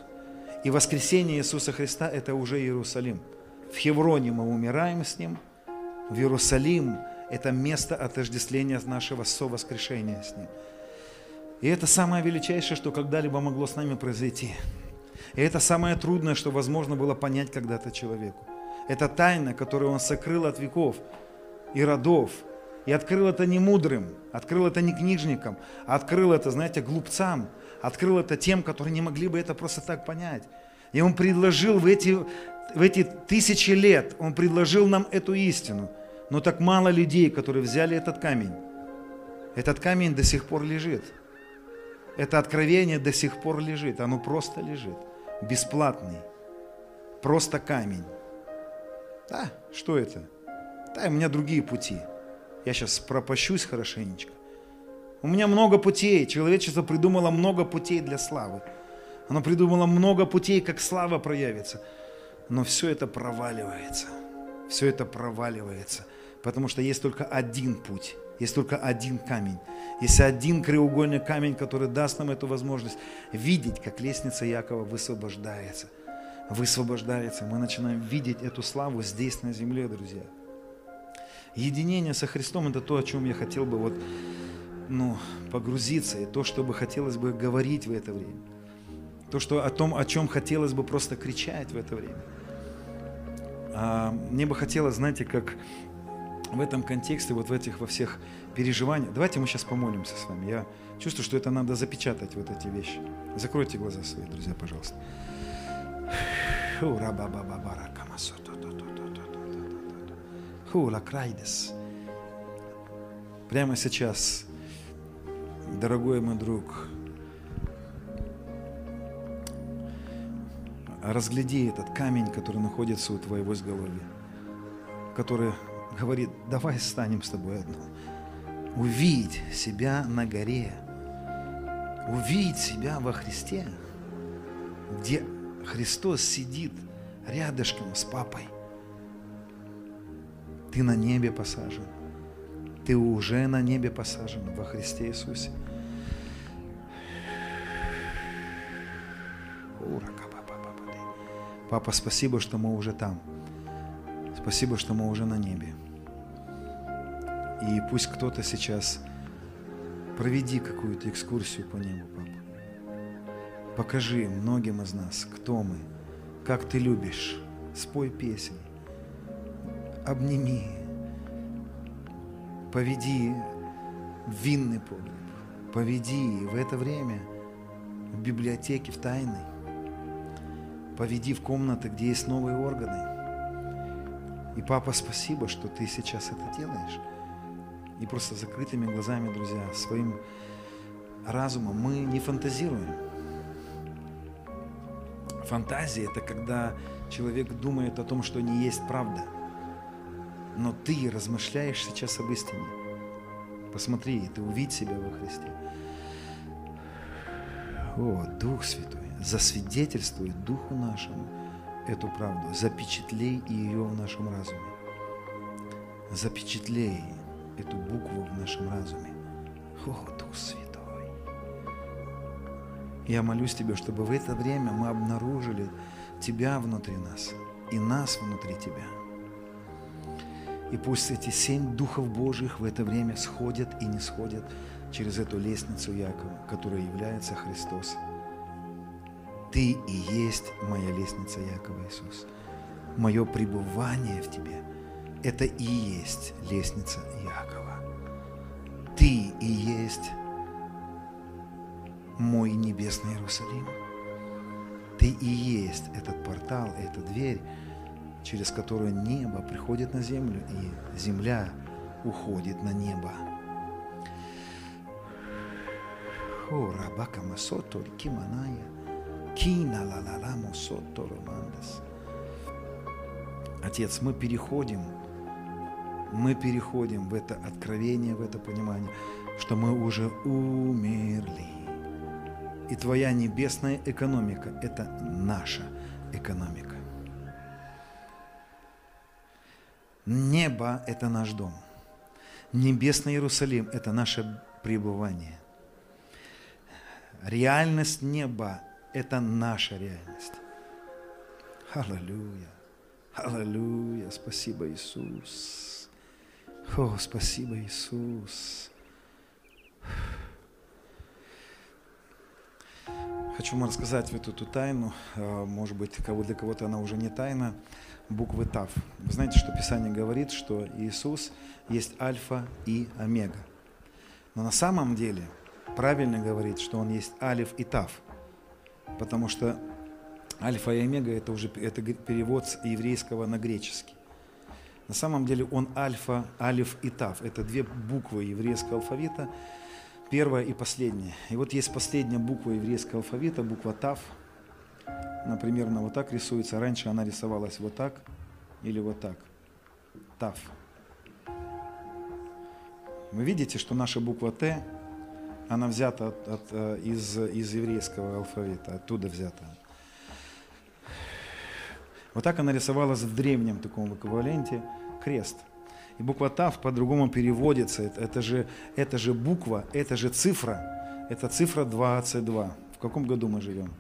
И воскресение Иисуса Христа – это уже Иерусалим. В Хевроне мы умираем с Ним, в Иерусалим – это место отождествления нашего совоскрешения с Ним. И это самое величайшее, что когда-либо могло с нами произойти. И это самое трудное, что возможно было понять когда-то человеку. Это тайна, которую он сокрыл от веков и родов. И открыл это не мудрым, открыл это не книжникам, а открыл это, знаете, глупцам – открыл это тем, которые не могли бы это просто так понять. И Он предложил в эти, в эти тысячи лет, Он предложил нам эту истину. Но так мало людей, которые взяли этот камень. Этот камень до сих пор лежит. Это откровение до сих пор лежит. Оно просто лежит. Бесплатный. Просто камень. Да, что это? Да, у меня другие пути. Я сейчас пропащусь хорошенечко. У меня много путей. Человечество придумало много путей для славы. Оно придумало много путей, как слава проявится. Но все это проваливается. Все это проваливается. Потому что есть только один путь. Есть только один камень. Есть один краеугольный камень, который даст нам эту возможность видеть, как лестница Якова высвобождается. Высвобождается. Мы начинаем видеть эту славу здесь, на земле, друзья. Единение со Христом – это то, о чем я хотел бы вот ну, погрузиться, и то, что бы хотелось бы говорить в это время. То, что, о том, о чем хотелось бы просто кричать в это время. А, мне бы хотелось, знаете, как в этом контексте, вот в этих во всех переживаниях, давайте мы сейчас помолимся с вами. Я чувствую, что это надо запечатать, вот эти вещи. Закройте глаза свои, друзья, пожалуйста. Прямо сейчас Дорогой мой друг, разгляди этот камень, который находится у твоего изголовья, который говорит, давай станем с тобой одно. Увидь себя на горе, увидь себя во Христе, где Христос сидит рядышком с папой. Ты на небе посажен. Ты уже на небе посажен во Христе Иисусе. Папа, спасибо, что мы уже там. Спасибо, что мы уже на небе. И пусть кто-то сейчас проведи какую-то экскурсию по небу, папа. Покажи многим из нас, кто мы, как ты любишь. Спой песни, обними, поведи в винный погреб, поведи в это время в библиотеке, в тайной, поведи в комнаты, где есть новые органы. И, папа, спасибо, что ты сейчас это делаешь. И просто закрытыми глазами, друзья, своим разумом мы не фантазируем. Фантазия – это когда человек думает о том, что не есть правда. Но ты размышляешь сейчас об истине. Посмотри, ты увидь себя во Христе. О, Дух Святой, засвидетельствуй Духу нашему эту правду, запечатлей ее в нашем разуме. Запечатлей эту букву в нашем разуме. О, Дух Святой. Я молюсь Тебе, чтобы в это время мы обнаружили Тебя внутри нас и нас внутри Тебя. И пусть эти семь духов Божьих в это время сходят и не сходят через эту лестницу Якова, которая является Христос. Ты и есть моя лестница Якова, Иисус. Мое пребывание в Тебе – это и есть лестница Якова. Ты и есть мой небесный Иерусалим. Ты и есть этот портал, эта дверь, через которую небо приходит на землю, и земля уходит на небо. О, рабака масото, киманая, кина ла ла ла мосото романдас. Отец, мы переходим, мы переходим в это откровение, в это понимание, что мы уже умерли. И твоя небесная экономика – это наша экономика. Небо – это наш дом. Небесный Иерусалим – это наше пребывание. Реальность неба – это наша реальность. Аллилуйя. Аллилуйя. Спасибо, Иисус. О, спасибо, Иисус. Хочу вам рассказать вот эту тайну, а, может быть, для кого-то она уже не тайна, буквы ТАВ. Вы знаете, что Писание говорит, что Иисус есть Альфа и Омега. Но на самом деле правильно говорить, что Он есть Алиф и Тав, потому что Альфа и Омега это уже это перевод с еврейского на греческий. На самом деле он Альфа, Алиф и Тав. Это две буквы еврейского алфавита, первая и последняя. И вот есть последняя буква еврейского алфавита, буква Тав. Например, она вот так рисуется. Раньше она рисовалась вот так или вот так. Тав. Вы видите, что наша буква Т, она взята от, от, э, из, из еврейского алфавита, оттуда взята. Вот так она рисовалась в древнем таком эквиваленте крест – и буква ТАВ по-другому переводится. Это, это, же, это же буква, это же цифра. Это цифра 22. В каком году мы живем?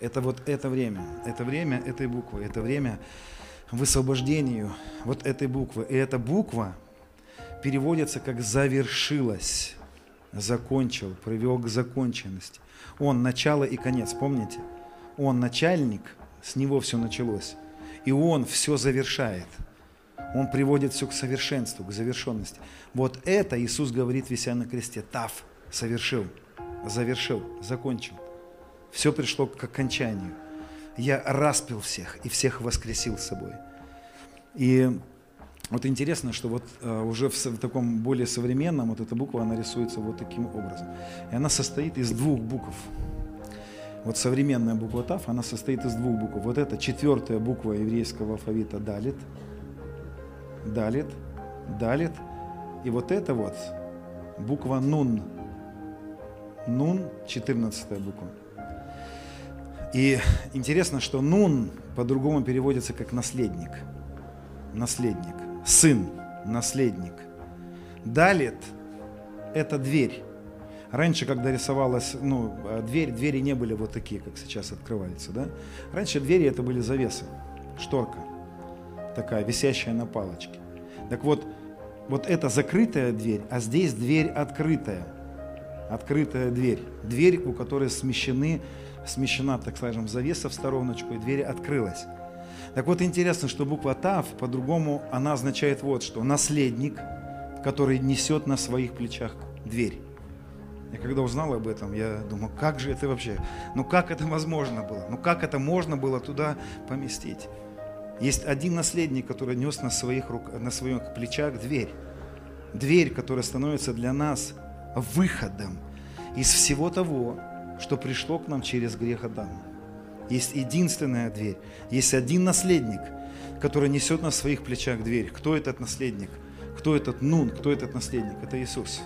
Это вот это время. Это время этой буквы. Это время высвобождению вот этой буквы. И эта буква переводится как «завершилась», «закончил», «привел к законченности». Он начало и конец, помните? Он начальник, с него все началось. И он все завершает – он приводит все к совершенству, к завершенности. Вот это Иисус говорит, вися на кресте. Тав совершил, завершил, закончил. Все пришло к окончанию. Я распил всех и всех воскресил с собой. И вот интересно, что вот uh, уже в, таком более современном вот эта буква, она рисуется вот таким образом. И она состоит из двух букв. Вот современная буква ТАФ, она состоит из двух букв. Вот это четвертая буква еврейского алфавита Далит – далит, далит. И вот это вот буква нун. Нун, 14 буква. И интересно, что нун по-другому переводится как наследник. Наследник. Сын, наследник. Далит – это дверь. Раньше, когда рисовалась ну, дверь, двери не были вот такие, как сейчас открываются. Да? Раньше двери это были завесы, шторка такая, висящая на палочке. Так вот, вот это закрытая дверь, а здесь дверь открытая. Открытая дверь. Дверь, у которой смещены, смещена, так скажем, завеса в стороночку, и дверь открылась. Так вот интересно, что буква Тав по-другому она означает вот что. Наследник, который несет на своих плечах дверь. Я когда узнал об этом, я думал, как же это вообще, ну как это возможно было, ну как это можно было туда поместить. Есть один наследник, который нес на своих, рук, на своих плечах дверь. Дверь, которая становится для нас выходом из всего того, что пришло к нам через грех Адама. Есть единственная дверь, есть один наследник, который несет на своих плечах дверь. Кто этот наследник? Кто этот Нун? Кто этот наследник? Это Иисус.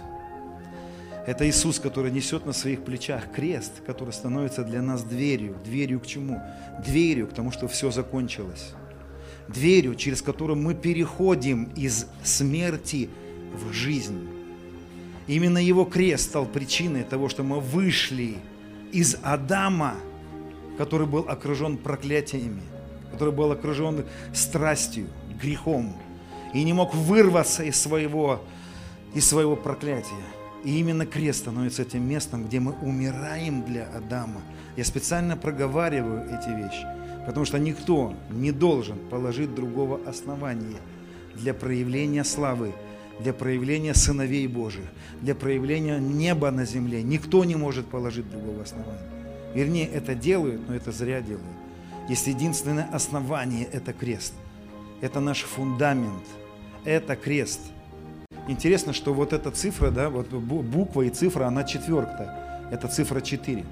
Это Иисус, который несет на своих плечах крест, который становится для нас дверью. Дверью к чему? Дверью к тому, что все закончилось. Дверью, через которую мы переходим из смерти в жизнь. Именно Его крест стал причиной того, что мы вышли из Адама, который был окружен проклятиями, который был окружен страстью, грехом, и не мог вырваться из своего, из своего проклятия. И именно крест становится тем местом, где мы умираем для Адама. Я специально проговариваю эти вещи, потому что никто не должен положить другого основания для проявления славы, для проявления сыновей Божьих, для проявления неба на земле. Никто не может положить другого основания. Вернее, это делают, но это зря делают. Есть единственное основание – это крест. Это наш фундамент. Это крест – Интересно, что вот эта цифра, да, вот буква и цифра, она четвертая. Это цифра 4.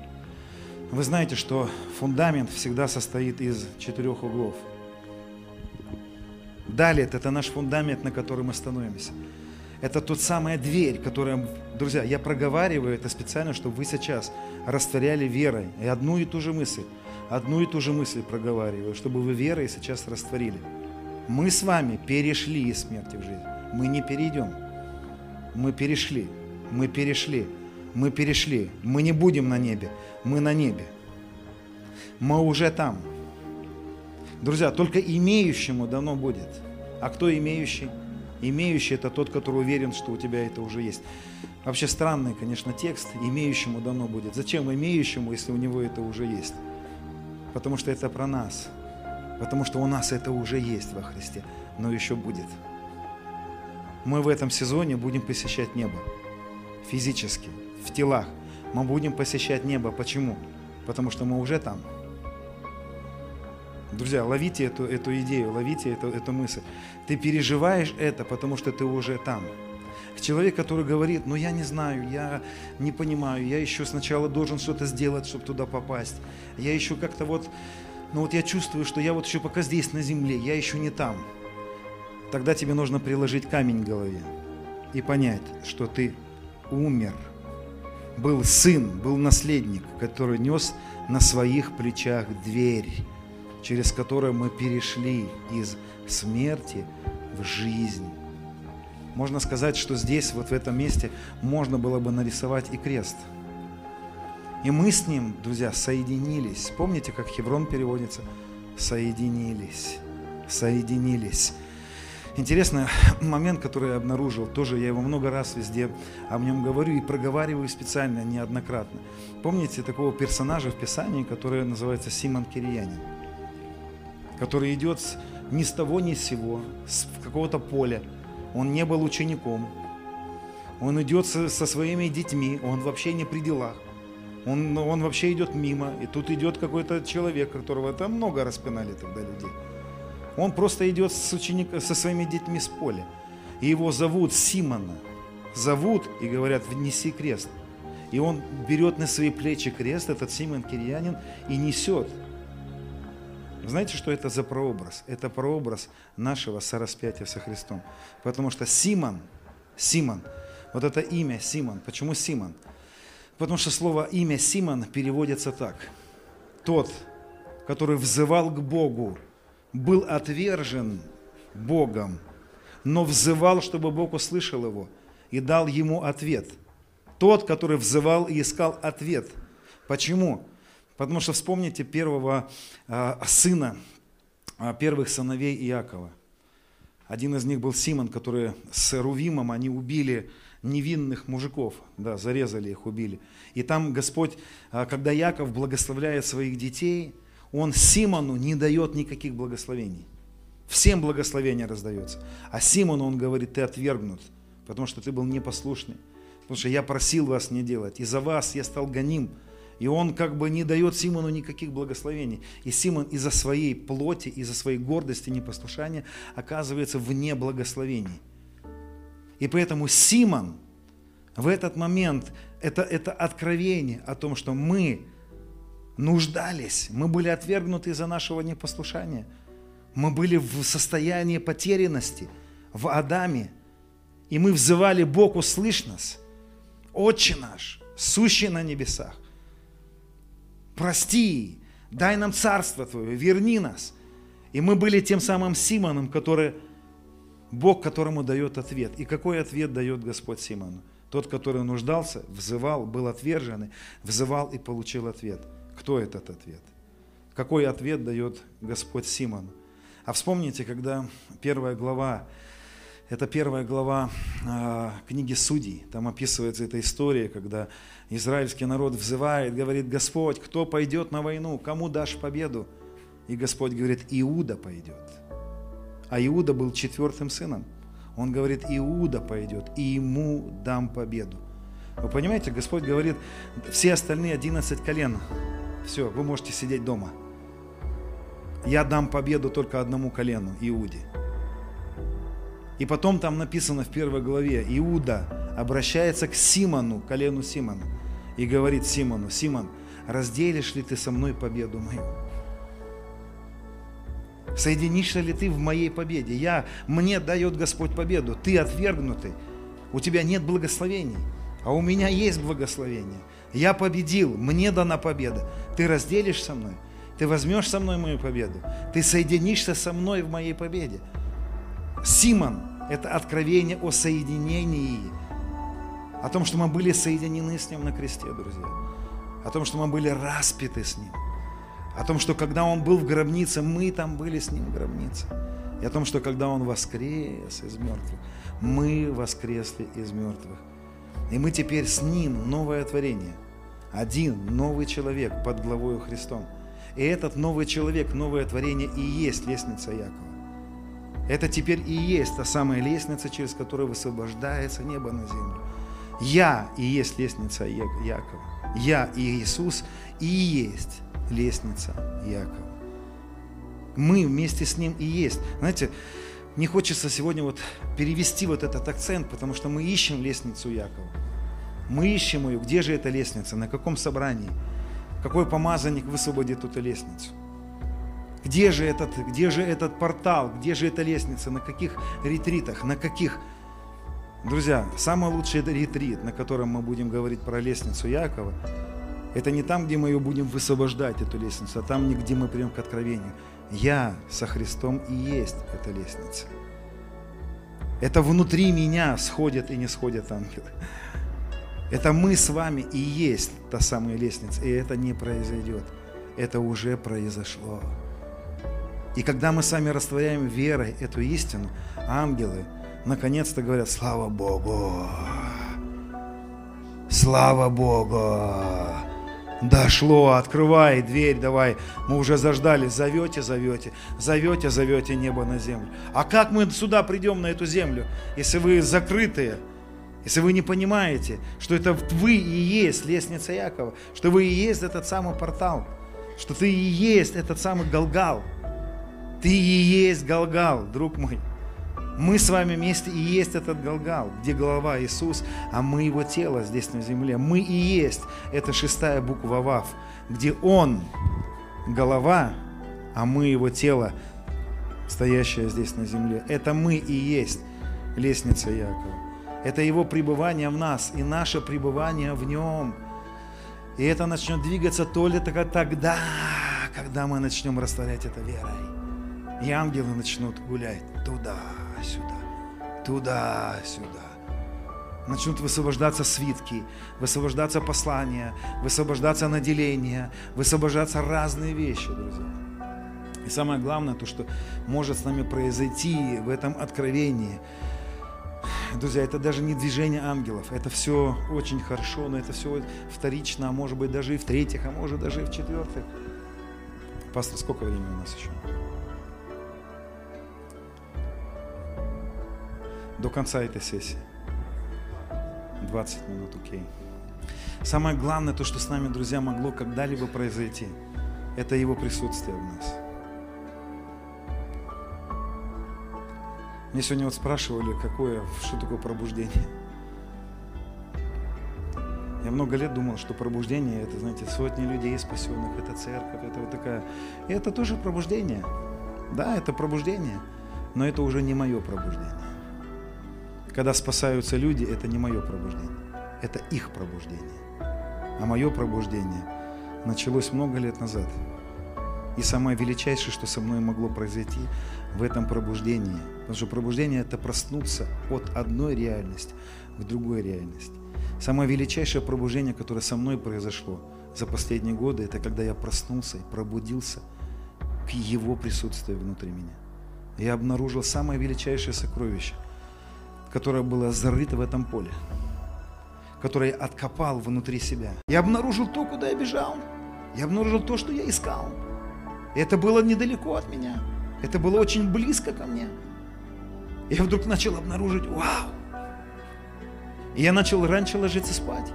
Вы знаете, что фундамент всегда состоит из четырех углов. Далее, это наш фундамент, на котором мы становимся. Это тот самая дверь, которая, друзья, я проговариваю это специально, чтобы вы сейчас растворяли верой. И одну и ту же мысль, одну и ту же мысль проговариваю, чтобы вы верой сейчас растворили. Мы с вами перешли из смерти в жизнь. Мы не перейдем мы перешли, мы перешли, мы перешли. Мы не будем на небе, мы на небе. Мы уже там. Друзья, только имеющему дано будет. А кто имеющий? Имеющий – это тот, который уверен, что у тебя это уже есть. Вообще странный, конечно, текст. Имеющему дано будет. Зачем имеющему, если у него это уже есть? Потому что это про нас. Потому что у нас это уже есть во Христе, но еще будет мы в этом сезоне будем посещать небо. Физически, в телах. Мы будем посещать небо. Почему? Потому что мы уже там. Друзья, ловите эту, эту идею, ловите эту, эту мысль. Ты переживаешь это, потому что ты уже там. Человек, который говорит, ну я не знаю, я не понимаю, я еще сначала должен что-то сделать, чтобы туда попасть. Я еще как-то вот, ну вот я чувствую, что я вот еще пока здесь на земле, я еще не там тогда тебе нужно приложить камень к голове и понять, что ты умер. Был сын, был наследник, который нес на своих плечах дверь, через которую мы перешли из смерти в жизнь. Можно сказать, что здесь, вот в этом месте, можно было бы нарисовать и крест. И мы с ним, друзья, соединились. Помните, как Хеврон переводится? Соединились. Соединились. Интересный [CLEARS THROAT] момент, который я обнаружил, тоже я его много раз везде о нем говорю и проговариваю специально, неоднократно. Помните такого персонажа в Писании, который называется Симон Кириянин, который идет ни с того, ни с сего, с какого-то поля. Он не был учеником, он идет со, со своими детьми, он вообще не при делах. Он, он вообще идет мимо, и тут идет какой-то человек, которого там много распинали тогда людей. Он просто идет с ученик, со своими детьми с поля. И его зовут Симона. Зовут и говорят, внеси крест. И он берет на свои плечи крест, этот Симон Кирьянин, и несет. Знаете, что это за прообраз? Это прообраз нашего сораспятия со Христом. Потому что Симон, Симон, вот это имя Симон. Почему Симон? Потому что слово имя Симон переводится так. Тот, который взывал к Богу был отвержен Богом, но взывал, чтобы Бог услышал его и дал ему ответ. Тот, который взывал и искал ответ. Почему? Потому что вспомните первого а, сына, а, первых сыновей Иакова. Один из них был Симон, который с Рувимом, они убили невинных мужиков, да, зарезали их, убили. И там Господь, а, когда Яков благословляет своих детей, он Симону не дает никаких благословений. Всем благословение раздается. А Симону он говорит, ты отвергнут, потому что ты был непослушный. Потому что я просил вас не делать. И за вас я стал гоним. И он как бы не дает Симону никаких благословений. И Симон из-за своей плоти, из-за своей гордости, непослушания оказывается вне благословений. И поэтому Симон в этот момент, это, это откровение о том, что мы нуждались, мы были отвергнуты из-за нашего непослушания. Мы были в состоянии потерянности, в Адаме. И мы взывали, Бог, услышь нас. Отче наш, сущий на небесах, прости, дай нам царство Твое, верни нас. И мы были тем самым Симоном, который, Бог, которому дает ответ. И какой ответ дает Господь Симону? Тот, который нуждался, взывал, был отверженный, взывал и получил ответ. Кто этот ответ? Какой ответ дает Господь Симону? А вспомните, когда первая глава это первая глава э, книги Судей. Там описывается эта история, когда израильский народ взывает, говорит, Господь, кто пойдет на войну, кому дашь победу? И Господь говорит, Иуда пойдет. А Иуда был четвертым сыном. Он говорит, Иуда пойдет, и ему дам победу. Вы понимаете, Господь говорит, все остальные 11 колен, все, вы можете сидеть дома. Я дам победу только одному колену, Иуде. И потом там написано в первой главе, Иуда обращается к Симону, колену Симона, и говорит Симону, Симон, разделишь ли ты со мной победу мою? Соединишься ли ты в моей победе? Я, мне дает Господь победу, ты отвергнутый, у тебя нет благословений, а у меня есть благословение. Я победил, мне дана победа. Ты разделишь со мной, ты возьмешь со мной мою победу, ты соединишься со мной в моей победе. Симон – это откровение о соединении, о том, что мы были соединены с Ним на кресте, друзья, о том, что мы были распяты с Ним, о том, что когда Он был в гробнице, мы там были с Ним в гробнице, и о том, что когда Он воскрес из мертвых, мы воскресли из мертвых. И мы теперь с Ним новое творение. Один новый человек под главою Христом. И этот новый человек, новое творение и есть лестница Якова. Это теперь и есть та самая лестница, через которую высвобождается небо на землю. Я и есть лестница Якова. Я и Иисус и есть лестница Якова. Мы вместе с Ним и есть. Знаете, не хочется сегодня вот перевести вот этот акцент, потому что мы ищем лестницу Якова. Мы ищем ее. Где же эта лестница? На каком собрании? Какой помазанник высвободит эту лестницу? Где же этот, где же этот портал, где же эта лестница, на каких ретритах, на каких... Друзья, самый лучший ретрит, на котором мы будем говорить про лестницу Якова, это не там, где мы ее будем высвобождать, эту лестницу, а там, где мы придем к откровению. Я со Христом и есть эта лестница. Это внутри меня сходят и не сходят ангелы. Это мы с вами и есть та самая лестница, и это не произойдет. Это уже произошло. И когда мы сами растворяем верой эту истину, ангелы наконец-то говорят, слава Богу, слава Богу, дошло, открывай дверь, давай, мы уже заждали, зовете, зовете, зовете, зовете небо на землю. А как мы сюда придем, на эту землю, если вы закрытые, если вы не понимаете, что это вы и есть лестница Якова, что вы и есть этот самый портал, что ты и есть этот самый Галгал – ты и есть Галгал, друг мой. Мы с вами вместе и есть этот Галгал, где голова Иисус, а мы его тело здесь на земле. Мы и есть, это шестая буква Вав, где Он голова, а мы его тело, стоящее здесь на земле. Это мы и есть лестница Якова. Это его пребывание в нас и наше пребывание в нем. И это начнет двигаться только тогда, когда мы начнем растворять это верой. И ангелы начнут гулять туда-сюда, туда-сюда. Начнут высвобождаться свитки, высвобождаться послания, высвобождаться наделения, высвобождаться разные вещи, друзья. И самое главное, то, что может с нами произойти в этом откровении, друзья, это даже не движение ангелов, это все очень хорошо, но это все вторично, а может быть даже и в третьих, а может даже и в четвертых. Пастор, сколько времени у нас еще? До конца этой сессии. 20 минут, окей. Самое главное, то, что с нами, друзья, могло когда-либо произойти, это Его присутствие в нас. Мне сегодня вот спрашивали, какое, что такое пробуждение. Я много лет думал, что пробуждение это, знаете, сотни людей спасенных, это церковь, это вот такая. И это тоже пробуждение. Да, это пробуждение, но это уже не мое пробуждение. Когда спасаются люди, это не мое пробуждение, это их пробуждение. А мое пробуждение началось много лет назад. И самое величайшее, что со мной могло произойти в этом пробуждении. Потому что пробуждение – это проснуться от одной реальности к другой реальности. Самое величайшее пробуждение, которое со мной произошло за последние годы, это когда я проснулся и пробудился к Его присутствию внутри меня. Я обнаружил самое величайшее сокровище, которое было зарыто в этом поле, которое я откопал внутри себя. Я обнаружил то, куда я бежал. Я обнаружил то, что я искал. И это было недалеко от меня. Это было очень близко ко мне. Я вдруг начал обнаружить, вау! И я начал раньше ложиться спать,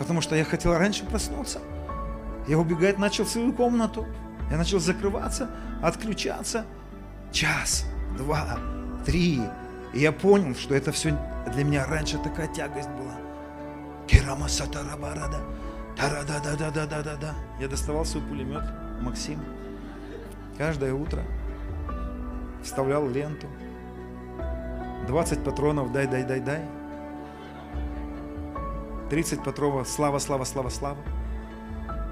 потому что я хотел раньше проснуться. Я убегать начал в свою комнату. Я начал закрываться, отключаться. Час, два, три, и я понял, что это все для меня раньше такая тягость была. Керамаса тарабарада, тарада да да да да да да. Я доставал свой пулемет Максим каждое утро, вставлял ленту, 20 патронов дай, дай, дай, дай, 30 патронов слава, слава, слава, слава.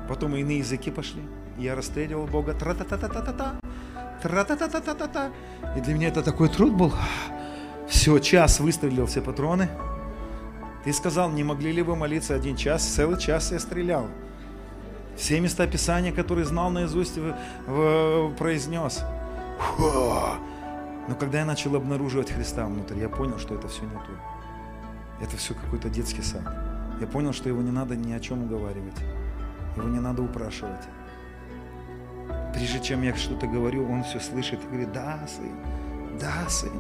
Потом иные языки пошли. Я расстреливал Бога. Тра-та-та-та-та-та. Тра-та-та-та-та-та. И для меня это такой труд был. Все, час выстрелил все патроны. Ты сказал, не могли ли вы молиться один час? Целый час я стрелял. Все места Писания, которые знал наизусть, в, в, произнес. Фу. Но когда я начал обнаруживать Христа внутри, я понял, что это все не то. Это все какой-то детский сад. Я понял, что его не надо ни о чем уговаривать. Его не надо упрашивать. Прежде чем я что-то говорю, он все слышит и говорит, да, сын, да, сын.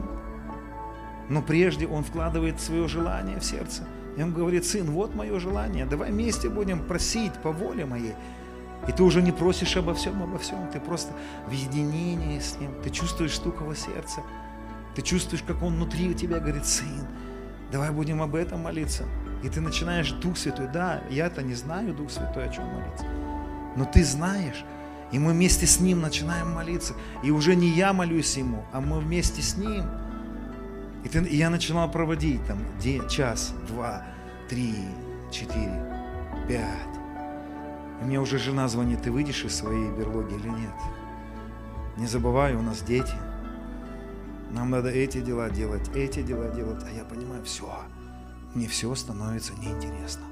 Но прежде он вкладывает свое желание в сердце. И он говорит, сын, вот мое желание, давай вместе будем просить по воле моей. И ты уже не просишь обо всем, обо всем, ты просто в единении с ним, ты чувствуешь стук его сердца, ты чувствуешь, как он внутри у тебя говорит, сын, давай будем об этом молиться. И ты начинаешь Дух Святой, да, я-то не знаю, Дух Святой, о чем молиться, но ты знаешь, и мы вместе с Ним начинаем молиться. И уже не я молюсь Ему, а мы вместе с Ним. И, ты, и я начинал проводить там день, час, два, три, четыре, пять. И мне уже жена звонит, ты выйдешь из своей берлоги или нет? Не забывай, у нас дети. Нам надо эти дела делать, эти дела делать. А я понимаю, все, мне все становится неинтересно.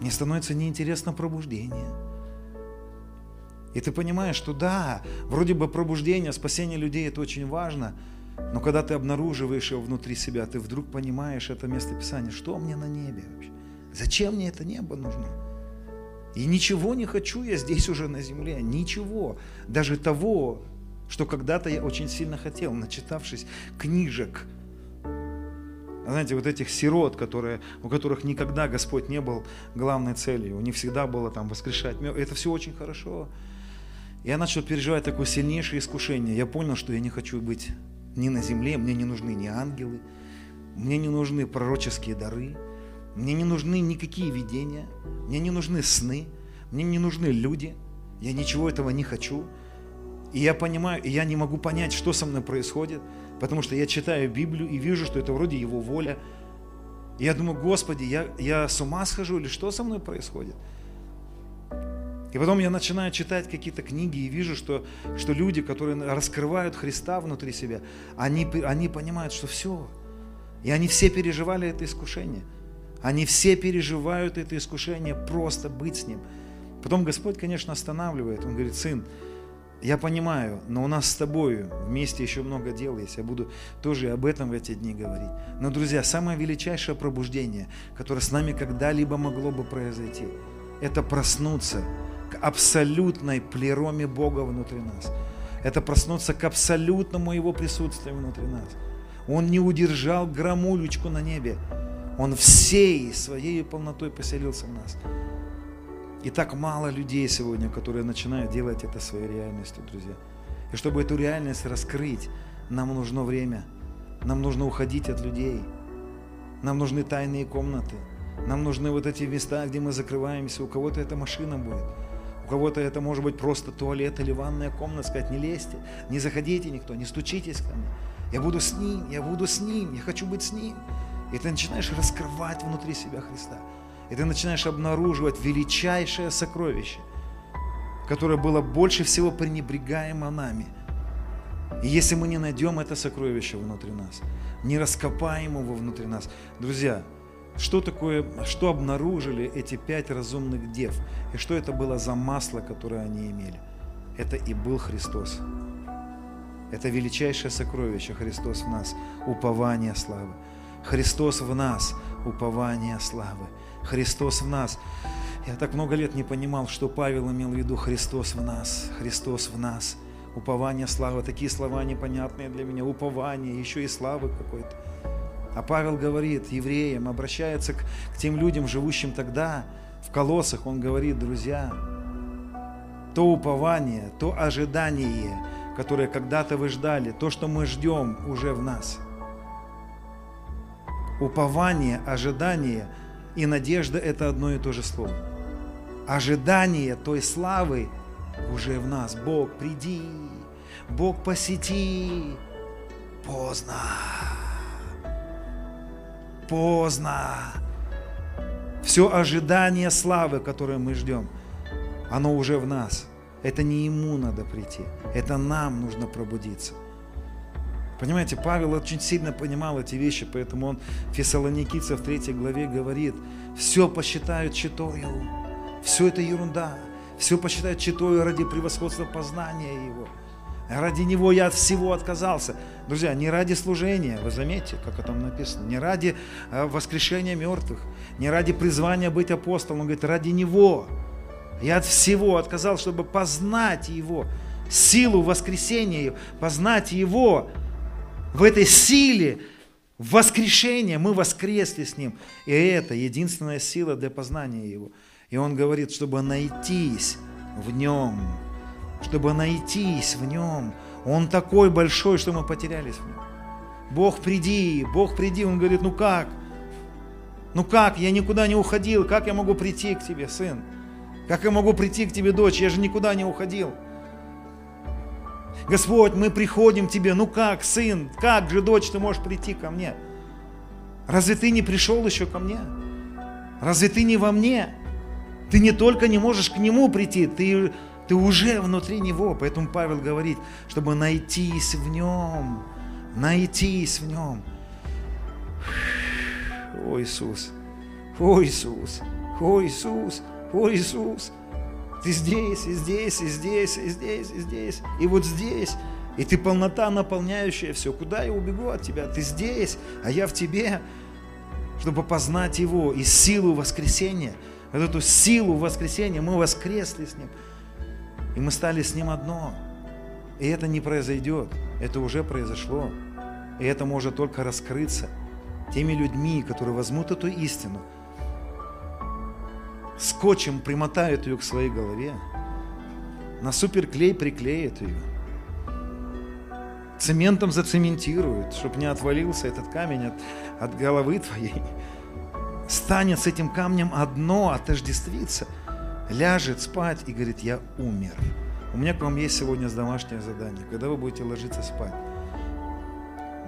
Мне становится неинтересно пробуждение. И ты понимаешь, что да, вроде бы пробуждение, спасение людей это очень важно, но когда ты обнаруживаешь его внутри себя, ты вдруг понимаешь это место Писания, что мне на небе вообще? Зачем мне это небо нужно? И ничего не хочу я здесь уже на земле, ничего. Даже того, что когда-то я очень сильно хотел, начитавшись книжек, знаете, вот этих сирот, которые, у которых никогда Господь не был главной целью, у них всегда было там воскрешать. Это все очень хорошо. Я начал переживать такое сильнейшее искушение. Я понял, что я не хочу быть ни на земле, мне не нужны ни ангелы, мне не нужны пророческие дары, мне не нужны никакие видения, мне не нужны сны, мне не нужны люди, я ничего этого не хочу. И я понимаю, и я не могу понять, что со мной происходит, потому что я читаю Библию и вижу, что это вроде Его воля. И я думаю, Господи, я, я с ума схожу или что со мной происходит? И потом я начинаю читать какие-то книги и вижу, что, что люди, которые раскрывают Христа внутри себя, они, они понимают, что все. И они все переживали это искушение. Они все переживают это искушение просто быть с Ним. Потом Господь, конечно, останавливает. Он говорит, сын, я понимаю, но у нас с тобой вместе еще много дел есть. Я буду тоже об этом в эти дни говорить. Но, друзья, самое величайшее пробуждение, которое с нами когда-либо могло бы произойти – это проснуться к абсолютной плероме Бога внутри нас. Это проснуться к абсолютному Его присутствию внутри нас. Он не удержал громулечку на небе. Он всей своей полнотой поселился в нас. И так мало людей сегодня, которые начинают делать это своей реальностью, друзья. И чтобы эту реальность раскрыть, нам нужно время. Нам нужно уходить от людей. Нам нужны тайные комнаты. Нам нужны вот эти места, где мы закрываемся. У кого-то это машина будет. У кого-то это может быть просто туалет или ванная комната. Сказать, не лезьте, не заходите никто, не стучитесь ко мне. Я буду с Ним, я буду с Ним, я хочу быть с Ним. И ты начинаешь раскрывать внутри себя Христа. И ты начинаешь обнаруживать величайшее сокровище, которое было больше всего пренебрегаемо нами. И если мы не найдем это сокровище внутри нас, не раскопаем его внутри нас, друзья, что такое, что обнаружили эти пять разумных дев, и что это было за масло, которое они имели? Это и был Христос. Это величайшее сокровище Христос в нас, упование славы. Христос в нас, упование славы. Христос в нас. Я так много лет не понимал, что Павел имел в виду Христос в нас, Христос в нас. Упование, славы, такие слова непонятные для меня. Упование, еще и славы какой-то. А Павел говорит евреям, обращается к, к тем людям, живущим тогда в колоссах, он говорит, друзья, то упование, то ожидание, которое когда-то вы ждали, то, что мы ждем, уже в нас. Упование, ожидание и надежда – это одно и то же слово. Ожидание той славы уже в нас. Бог, приди, Бог, посети. Поздно. Поздно. Все ожидание славы, которое мы ждем, оно уже в нас – это не ему надо прийти, это нам нужно пробудиться. Понимаете, Павел очень сильно понимал эти вещи, поэтому он Фессалоникийцев в 3 главе говорит, все посчитают читою, все это ерунда, все посчитают читою ради превосходства познания его. Ради него я от всего отказался. Друзья, не ради служения, вы заметите, как это написано, не ради э, воскрешения мертвых, не ради призвания быть апостолом, он говорит, ради него. Я от всего отказал, чтобы познать Его, силу воскресения, познать Его в этой силе воскрешения. Мы воскресли с Ним. И это единственная сила для познания Его. И Он говорит, чтобы найтись в Нем, чтобы найтись в Нем. Он такой большой, что мы потерялись в Нем. Бог, приди, Бог, приди. Он говорит, ну как? Ну как? Я никуда не уходил. Как я могу прийти к тебе, сын? Как я могу прийти к тебе, дочь? Я же никуда не уходил. Господь, мы приходим к тебе. Ну как, сын, как же, дочь, ты можешь прийти ко мне? Разве ты не пришел еще ко мне? Разве ты не во мне? Ты не только не можешь к нему прийти, ты, ты уже внутри него. Поэтому Павел говорит, чтобы найтись в нем, найтись в нем. О, Иисус, о, Иисус, о, Иисус. О, Иисус, ты здесь, и здесь, и здесь, и здесь, и здесь, и вот здесь. И ты полнота, наполняющая все. Куда я убегу от тебя? Ты здесь, а я в тебе, чтобы познать Его и силу воскресения. Вот эту силу воскресения мы воскресли с Ним. И мы стали с Ним одно. И это не произойдет. Это уже произошло. И это может только раскрыться теми людьми, которые возьмут эту истину – скотчем примотают ее к своей голове, на суперклей приклеят ее, цементом зацементируют, чтобы не отвалился этот камень от, от головы твоей. Станет с этим камнем одно, отождествиться, ляжет спать и говорит, я умер. У меня к вам есть сегодня домашнее задание. Когда вы будете ложиться спать,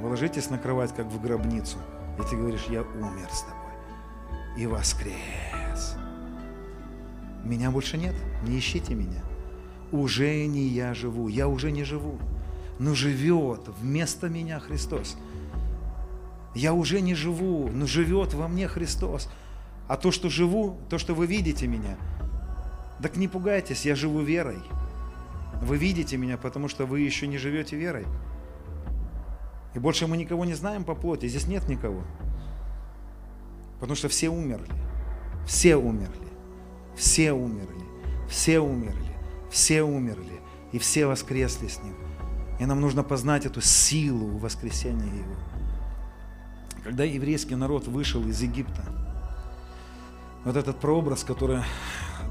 вы ложитесь на кровать, как в гробницу, и ты говоришь, я умер с тобой и воскрес. Меня больше нет, не ищите меня. Уже не я живу, я уже не живу, но живет вместо меня Христос. Я уже не живу, но живет во мне Христос. А то, что живу, то, что вы видите меня, так не пугайтесь, я живу верой. Вы видите меня, потому что вы еще не живете верой. И больше мы никого не знаем по плоти, здесь нет никого. Потому что все умерли. Все умерли. Все умерли, все умерли, все умерли, и все воскресли с Ним. И нам нужно познать эту силу воскресения Его. Когда еврейский народ вышел из Египта, вот этот прообраз, который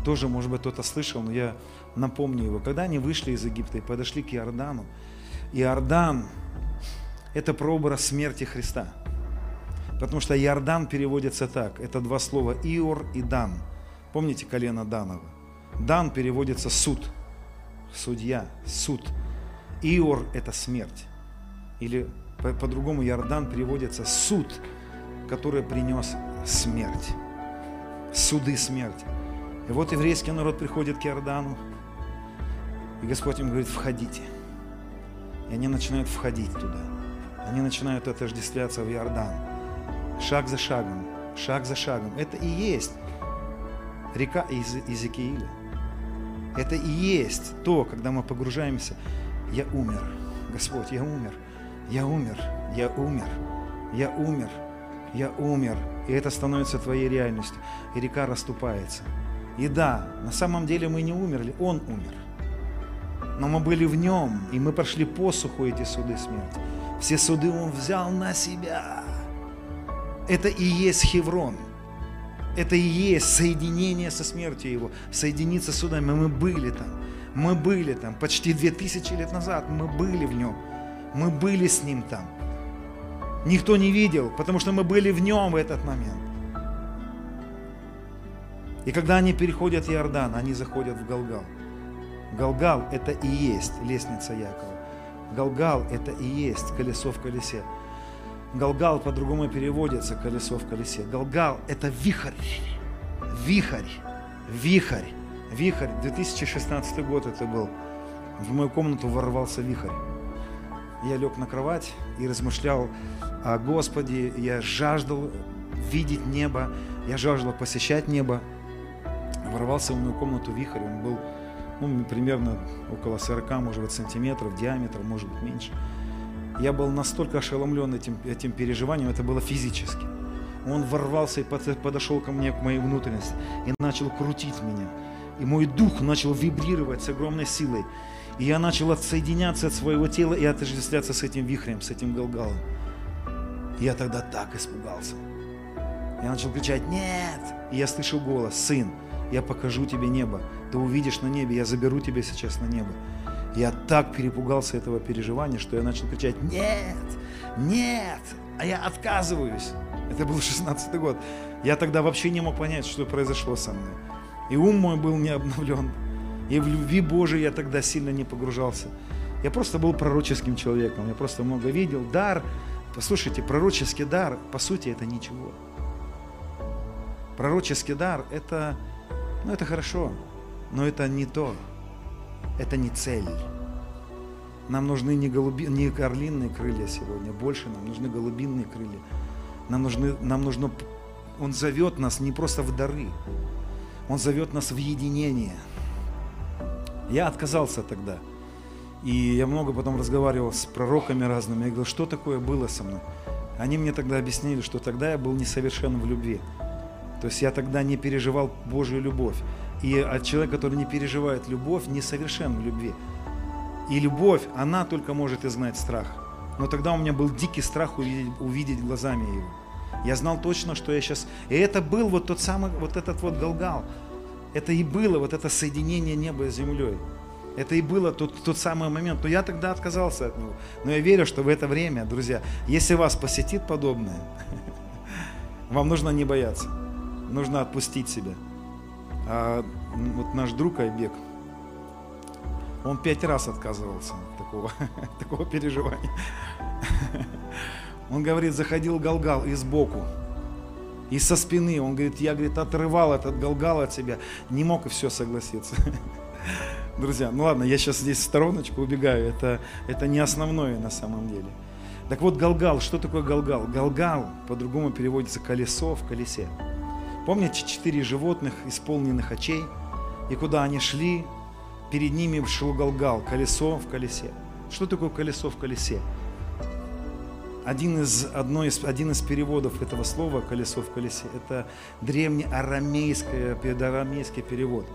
тоже, может быть, кто-то слышал, но я напомню его. Когда они вышли из Египта и подошли к Иордану, Иордан – это прообраз смерти Христа. Потому что Иордан переводится так. Это два слова Иор и Дан. Помните колено Данова? Дан переводится суд. Судья, суд. Иор – это смерть. Или по-другому Иордан переводится суд, который принес смерть. Суды смерти. И вот еврейский народ приходит к Иордану, и Господь им говорит, входите. И они начинают входить туда. Они начинают отождествляться в Иордан. Шаг за шагом, шаг за шагом. Это и есть река из Иезекииля. Это и есть то, когда мы погружаемся. Я умер. Господь, я умер. Я умер. Я умер. Я умер. Я умер. И это становится твоей реальностью. И река расступается. И да, на самом деле мы не умерли, Он умер. Но мы были в Нем, и мы прошли посуху эти суды смерти. Все суды Он взял на себя. Это и есть Хеврон. Это и есть соединение со смертью Его. Соединиться с судами. Мы были там. Мы были там. Почти две тысячи лет назад мы были в Нем. Мы были с Ним там. Никто не видел, потому что мы были в Нем в этот момент. И когда они переходят Иордан, они заходят в Галгал. Галгал – это и есть лестница Якова. Галгал – это и есть колесо в колесе. Галгал по-другому переводится колесо в колесе. Галгал – это вихрь. Вихрь. Вихрь. Вихрь. 2016 год это был. В мою комнату ворвался вихрь. Я лег на кровать и размышлял о Господе. Я жаждал видеть небо. Я жаждал посещать небо ворвался в мою комнату вихрь, он был ну, примерно около 40, может быть, сантиметров диаметр, может быть, меньше. Я был настолько ошеломлен этим, этим переживанием, это было физически. Он ворвался и подошел ко мне, к моей внутренности, и начал крутить меня. И мой дух начал вибрировать с огромной силой. И я начал отсоединяться от своего тела и отождествляться с этим вихрем, с этим галгалом. я тогда так испугался. Я начал кричать «Нет!» И я слышу голос «Сын, я покажу тебе небо, ты увидишь на небе, я заберу тебя сейчас на небо. Я так перепугался этого переживания, что я начал кричать, нет, нет, а я отказываюсь. Это был 16 год. Я тогда вообще не мог понять, что произошло со мной. И ум мой был не обновлен. И в любви Божией я тогда сильно не погружался. Я просто был пророческим человеком. Я просто много видел. Дар, послушайте, пророческий дар, по сути, это ничего. Пророческий дар – это ну, это хорошо, но это не то. Это не цель. Нам нужны не, голуби, не орлиные крылья сегодня, больше нам нужны голубиные крылья. Нам, нужны, нам нужно... Он зовет нас не просто в дары, Он зовет нас в единение. Я отказался тогда. И я много потом разговаривал с пророками разными. Я говорил, что такое было со мной? Они мне тогда объяснили, что тогда я был несовершен в любви. То есть я тогда не переживал Божью любовь. И от человека, который не переживает любовь, несовершен в любви. И любовь, она только может изгнать страх. Но тогда у меня был дикий страх увидеть, увидеть глазами его. Я знал точно, что я сейчас... И это был вот тот самый, вот этот вот Галгал. Это и было вот это соединение неба с землей. Это и было тот, тот самый момент. Но я тогда отказался от него. Но я верю, что в это время, друзья, если вас посетит подобное, [LAUGHS] вам нужно не бояться нужно отпустить себя. А вот наш друг Айбек, он пять раз отказывался от такого, [LAUGHS] такого переживания. Он говорит, заходил Галгал и сбоку, и со спины. Он говорит, я говорит, отрывал этот Галгал от себя, не мог и все согласиться. [LAUGHS] Друзья, ну ладно, я сейчас здесь в стороночку убегаю, это, это не основное на самом деле. Так вот, Галгал, что такое Галгал? Галгал по-другому переводится колесо в колесе. Помните четыре животных, исполненных очей? И куда они шли? Перед ними шел Галгал, колесо в колесе. Что такое колесо в колесе? один из, одно из, один из переводов этого слова «колесо в колесе» – это древнеарамейский арамейский перевод.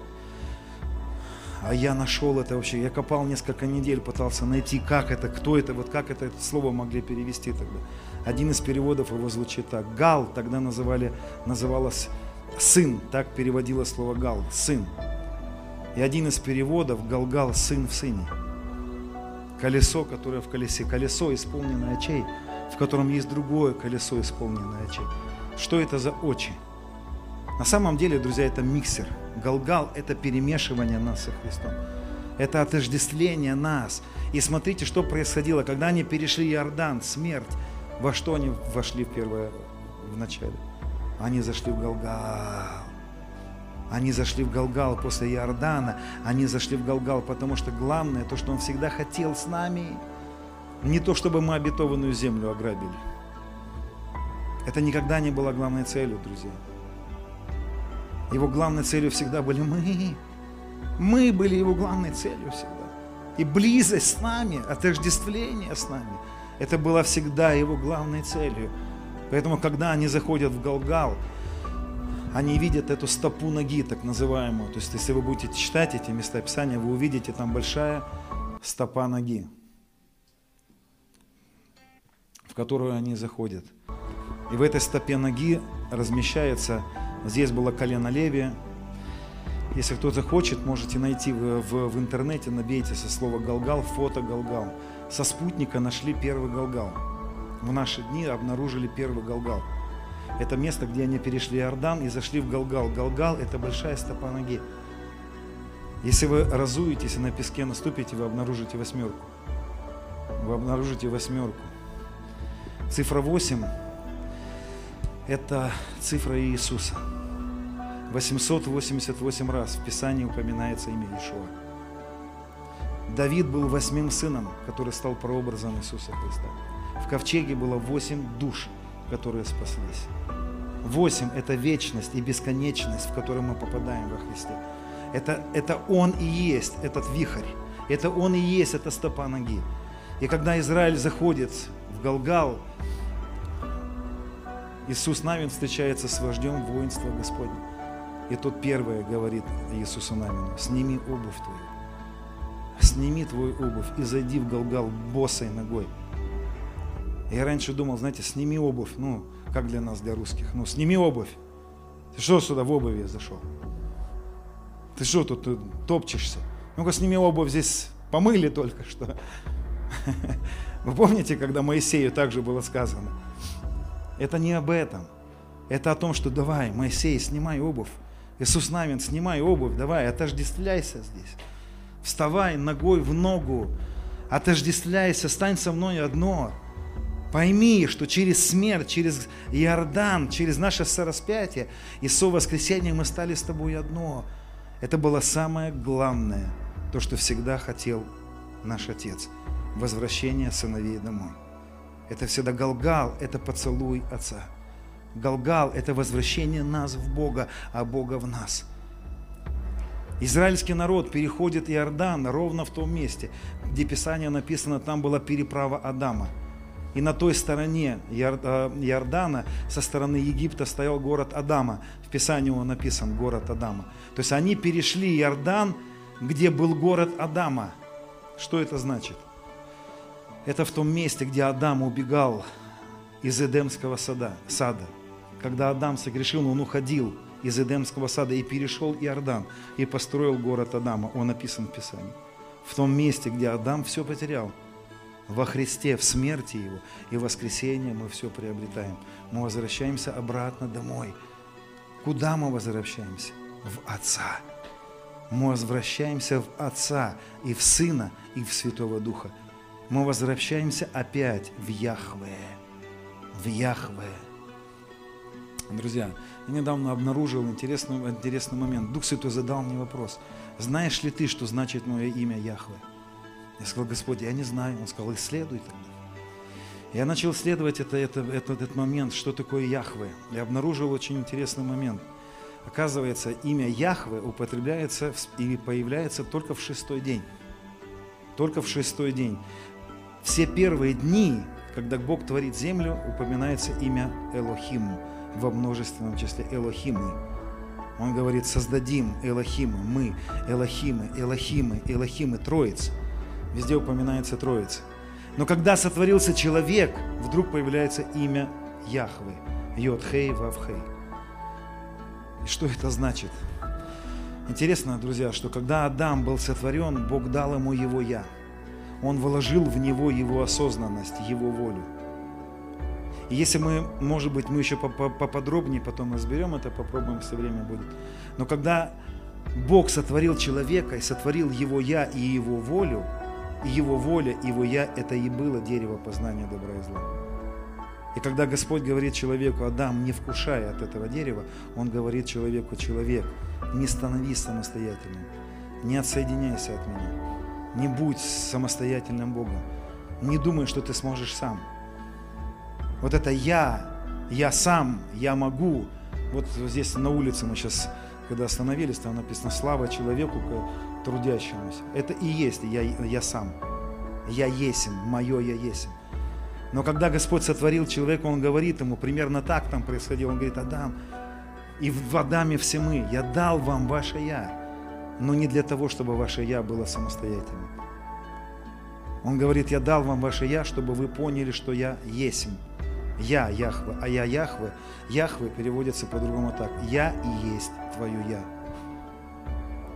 А я нашел это вообще, я копал несколько недель, пытался найти, как это, кто это, вот как это, это слово могли перевести тогда. Один из переводов его звучит так. Гал тогда называли, называлось сын, так переводило слово гал, сын. И один из переводов Галгал сын в сыне. Колесо, которое в колесе, колесо, исполненное очей – в котором есть другое колесо, исполненное очей. Что это за очи? На самом деле, друзья, это миксер. Галгал – это перемешивание нас со Христом. Это отождествление нас. И смотрите, что происходило, когда они перешли Иордан, смерть. Во что они вошли в первое, в начале? Они зашли в Галгал. Они зашли в Галгал после Иордана. Они зашли в Галгал, потому что главное, то, что Он всегда хотел с нами – не то, чтобы мы обетованную землю ограбили. Это никогда не была главной целью, друзья. Его главной целью всегда были мы. Мы были его главной целью всегда. И близость с нами, отождествление с нами, это было всегда его главной целью. Поэтому, когда они заходят в Галгал, они видят эту стопу ноги, так называемую. То есть, если вы будете читать эти места Писания, вы увидите там большая стопа ноги в которую они заходят. И в этой стопе ноги размещается, здесь было колено левия. Если кто-то хочет, можете найти в, в, в интернете, набейте со слова «Галгал», фото «Галгал». Со спутника нашли первый Галгал. В наши дни обнаружили первый Галгал. Это место, где они перешли Иордан и зашли в Галгал. Галгал – это большая стопа ноги. Если вы разуетесь и на песке наступите, вы обнаружите восьмерку. Вы обнаружите восьмерку. Цифра 8 – это цифра Иисуса. 888 раз в Писании упоминается имя Иешуа. Давид был восьмым сыном, который стал прообразом Иисуса Христа. В ковчеге было восемь душ, которые спаслись. Восемь – это вечность и бесконечность, в которую мы попадаем во Христе. Это, это Он и есть этот вихрь. Это Он и есть эта стопа ноги. И когда Израиль заходит в Галгал, Иисус Навин встречается с вождем воинства Господня. И тот первое говорит Иисусу Навину, сними обувь твою, сними твою обувь и зайди в Галгал босой ногой. Я раньше думал, знаете, сними обувь, ну, как для нас, для русских, ну, сними обувь. Ты что сюда в обуви зашел? Ты что тут ты топчешься? Ну-ка сними обувь, здесь помыли только что. [LAUGHS] Вы помните, когда Моисею также было сказано? Это не об этом. Это о том, что давай, Моисей, снимай обувь. Иисус Навин, снимай обувь, давай, отождествляйся здесь. Вставай ногой в ногу, отождествляйся, стань со мной одно. Пойми, что через смерть, через Иордан, через наше сораспятие и со воскресения мы стали с тобой одно. Это было самое главное, то, что всегда хотел наш Отец. Возвращение сыновей домой. Это всегда Галгал, это поцелуй Отца. Галгал – это возвращение нас в Бога, а Бога в нас. Израильский народ переходит Иордан ровно в том месте, где Писание написано, там была переправа Адама. И на той стороне э, Иордана, со стороны Египта, стоял город Адама. В Писании он написан город Адама. То есть они перешли Иордан, где был город Адама. Что это значит? Это в том месте, где Адам убегал из Эдемского сада, сада. Когда Адам согрешил, он уходил из Эдемского сада и перешел Иордан, и построил город Адама. Он написан в Писании. В том месте, где Адам все потерял. Во Христе, в смерти Его и в воскресенье мы все приобретаем. Мы возвращаемся обратно домой. Куда мы возвращаемся? В Отца. Мы возвращаемся в Отца и в Сына, и в Святого Духа мы возвращаемся опять в Яхве. В Яхве. Друзья, я недавно обнаружил интересный, интересный момент. Дух Святой задал мне вопрос. Знаешь ли ты, что значит мое имя Яхве? Я сказал, Господь, я не знаю. Он сказал, исследуй тогда. Я начал исследовать это, это, это, этот момент, что такое Яхве. Я обнаружил очень интересный момент. Оказывается, имя Яхве употребляется и появляется только в шестой день. Только в шестой день все первые дни когда Бог творит землю, упоминается имя Элохим во множественном числе Элохимы. Он говорит, создадим Элохимы, мы, Элохимы, Элохимы, Элохимы, Троица. Везде упоминается Троица. Но когда сотворился человек, вдруг появляется имя Яхвы, Йод-Хей, Вав-Хей. И что это значит? Интересно, друзья, что когда Адам был сотворен, Бог дал ему его «я». Он вложил в него его осознанность, его волю. Если мы, может быть, мы еще поподробнее потом разберем это, попробуем, если время будет. Но когда Бог сотворил человека и сотворил его «я» и его волю, и его воля, его «я» – это и было дерево познания добра и зла. И когда Господь говорит человеку, Адам, не вкушай от этого дерева, Он говорит человеку, человек, не становись самостоятельным, не отсоединяйся от меня, не будь самостоятельным Богом, не думай, что ты сможешь сам. Вот это «я», «я сам», «я могу», вот здесь на улице мы сейчас, когда остановились, там написано «Слава человеку, трудящемуся». Это и есть «я, я сам». «Я есим», «Мое я есим». Но когда Господь сотворил человека, Он говорит ему, примерно так там происходило, Он говорит, Адам, и в Адаме все мы, я дал вам ваше «я», но не для того, чтобы ваше «я» было самостоятельным. Он говорит, я дал вам ваше «я», чтобы вы поняли, что я есим. Я Яхве, а я Яхве. Яхве переводится по-другому так. Я и есть твое «я».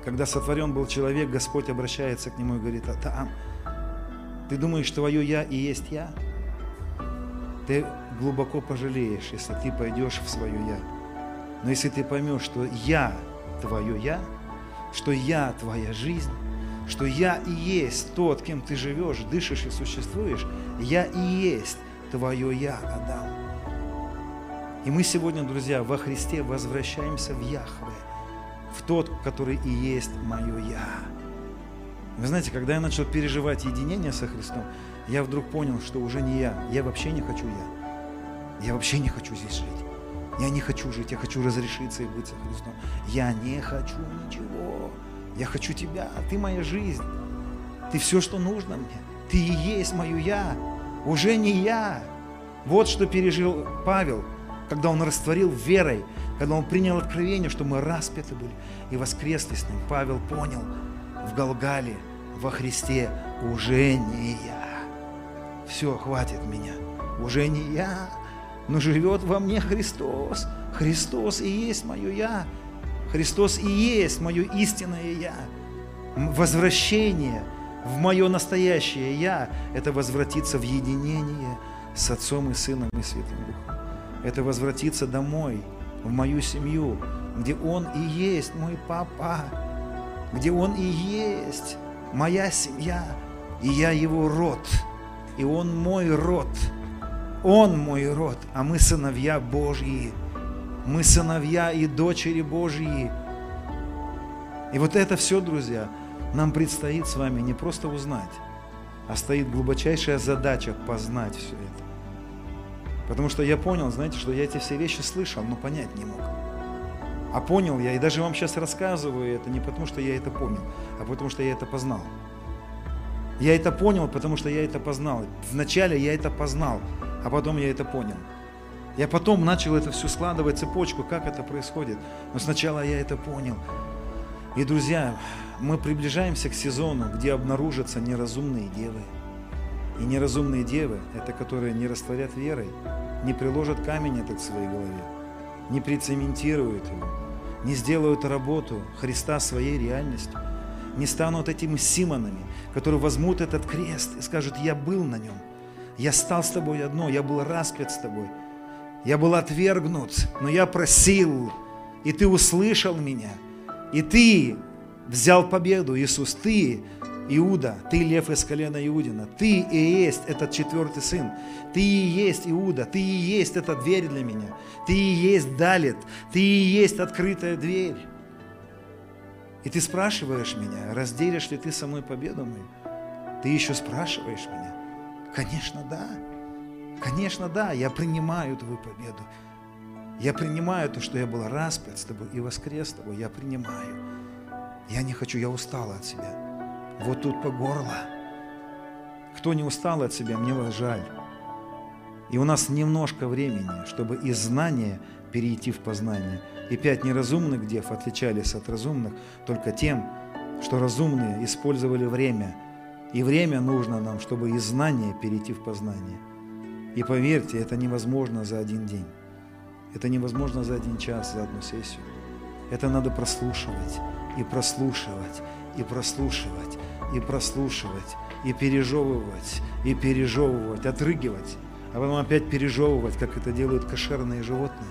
Когда сотворен был человек, Господь обращается к нему и говорит, Адам, ты думаешь, твое «я» и есть «я»? ты глубоко пожалеешь, если ты пойдешь в свое «я». Но если ты поймешь, что «я» твое «я», что «я» твоя жизнь, что «я» и есть тот, кем ты живешь, дышишь и существуешь, «я» и есть твое «я», Адам. И мы сегодня, друзья, во Христе возвращаемся в Яхве, в тот, который и есть мое «я». Вы знаете, когда я начал переживать единение со Христом, я вдруг понял, что уже не я. Я вообще не хочу я. Я вообще не хочу здесь жить. Я не хочу жить, я хочу разрешиться и быть со Христом. Я не хочу ничего. Я хочу тебя, ты моя жизнь. Ты все, что нужно мне. Ты и есть мое я. Уже не я. Вот что пережил Павел, когда он растворил верой, когда он принял откровение, что мы распяты были и воскресли с ним. Павел понял в Галгале, во Христе, уже не я все, хватит меня. Уже не я, но живет во мне Христос. Христос и есть мое я. Христос и есть мое истинное я. Возвращение в мое настоящее я – это возвратиться в единение с Отцом и Сыном и Святым Духом. Это возвратиться домой, в мою семью, где Он и есть мой папа, где Он и есть моя семья, и я Его род – и Он мой род. Он мой род, а мы сыновья Божьи. Мы сыновья и дочери Божьи. И вот это все, друзья, нам предстоит с вами не просто узнать, а стоит глубочайшая задача познать все это. Потому что я понял, знаете, что я эти все вещи слышал, но понять не мог. А понял я, и даже вам сейчас рассказываю это не потому, что я это понял, а потому что я это познал. Я это понял, потому что я это познал. Вначале я это познал, а потом я это понял. Я потом начал это все складывать, цепочку, как это происходит. Но сначала я это понял. И, друзья, мы приближаемся к сезону, где обнаружатся неразумные девы. И неразумные девы – это которые не растворят верой, не приложат камень этот к своей голове, не прицементируют его, не сделают работу Христа своей реальностью – не станут этими Симонами, которые возьмут этот крест и скажут, я был на нем, я стал с тобой одно, я был распят с тобой, я был отвергнут, но я просил, и ты услышал меня, и ты взял победу, Иисус, ты Иуда, ты лев из колена Иудина, ты и есть этот четвертый сын, ты и есть Иуда, ты и есть эта дверь для меня, ты и есть Далит, ты и есть открытая дверь. И ты спрашиваешь меня, разделишь ли ты со мной победу мою? Ты еще спрашиваешь меня? Конечно, да. Конечно, да, я принимаю твою победу. Я принимаю то, что я был распят с тобой и воскрес с тобой. Я принимаю. Я не хочу, я устала от себя. Вот тут по горло. Кто не устал от себя, мне вас жаль. И у нас немножко времени, чтобы из знания перейти в познание. И пять неразумных дев отличались от разумных только тем, что разумные использовали время. И время нужно нам, чтобы из знания перейти в познание. И поверьте, это невозможно за один день. Это невозможно за один час, за одну сессию. Это надо прослушивать и прослушивать и прослушивать и прослушивать и пережевывать и пережевывать, отрыгивать, а потом опять пережевывать, как это делают кошерные животные.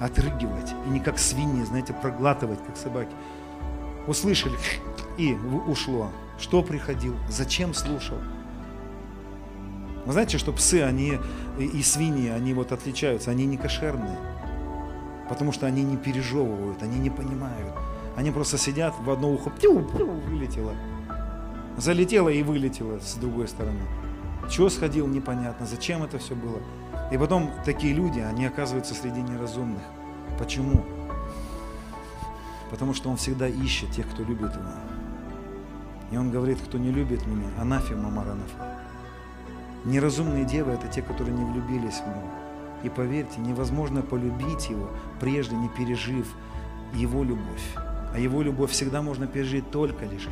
Отрыгивать и не как свиньи, знаете, проглатывать, как собаки. Услышали [LAUGHS] и ушло. Что приходил? Зачем слушал? Вы знаете, что псы, они и свиньи, они вот отличаются, они не кошерные, потому что они не пережевывают, они не понимают. Они просто сидят в одно ухо, пью, пью, вылетело. Залетело и вылетело с другой стороны. Чего сходил, непонятно, зачем это все было. И потом такие люди, они оказываются среди неразумных. Почему? Потому что он всегда ищет тех, кто любит его. И он говорит, кто не любит меня, анафема маранафа. Неразумные девы – это те, которые не влюбились в него. И поверьте, невозможно полюбить его, прежде не пережив его любовь. А его любовь всегда можно пережить только лишь,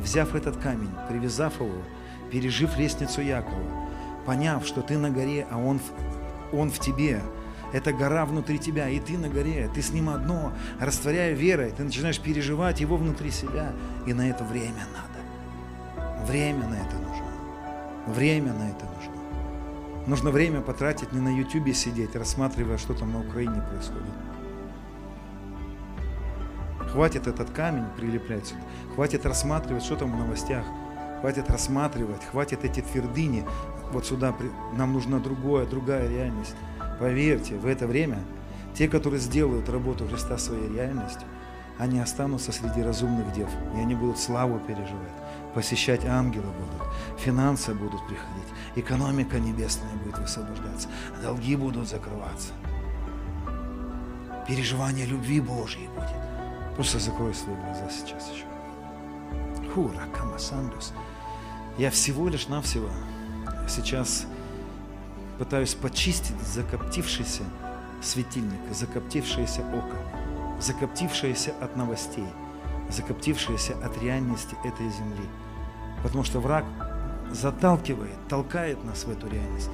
взяв этот камень, привязав его, пережив лестницу Якова, поняв, что ты на горе, а он, он в тебе, эта гора внутри тебя, и ты на горе, ты с ним одно, растворяя верой, ты начинаешь переживать его внутри себя, и на это время надо. Время на это нужно. Время на это нужно. Нужно время потратить не на ютюбе сидеть, рассматривая, что там на Украине происходит. Хватит этот камень прилеплять сюда. Хватит рассматривать, что там в новостях. Хватит рассматривать, хватит эти твердыни. Вот сюда нам нужна другая, другая реальность. Поверьте, в это время те, которые сделают работу Христа своей реальностью, они останутся среди разумных дев, и они будут славу переживать посещать ангелы будут, финансы будут приходить, экономика небесная будет высвобождаться, долги будут закрываться. Переживание любви Божьей будет. Просто закрой свои глаза сейчас еще. Хура камасандус. Я всего лишь навсего сейчас пытаюсь почистить закоптившийся светильник, закоптившееся око, закоптившееся от новостей – закоптившиеся от реальности этой земли. Потому что враг заталкивает, толкает нас в эту реальность.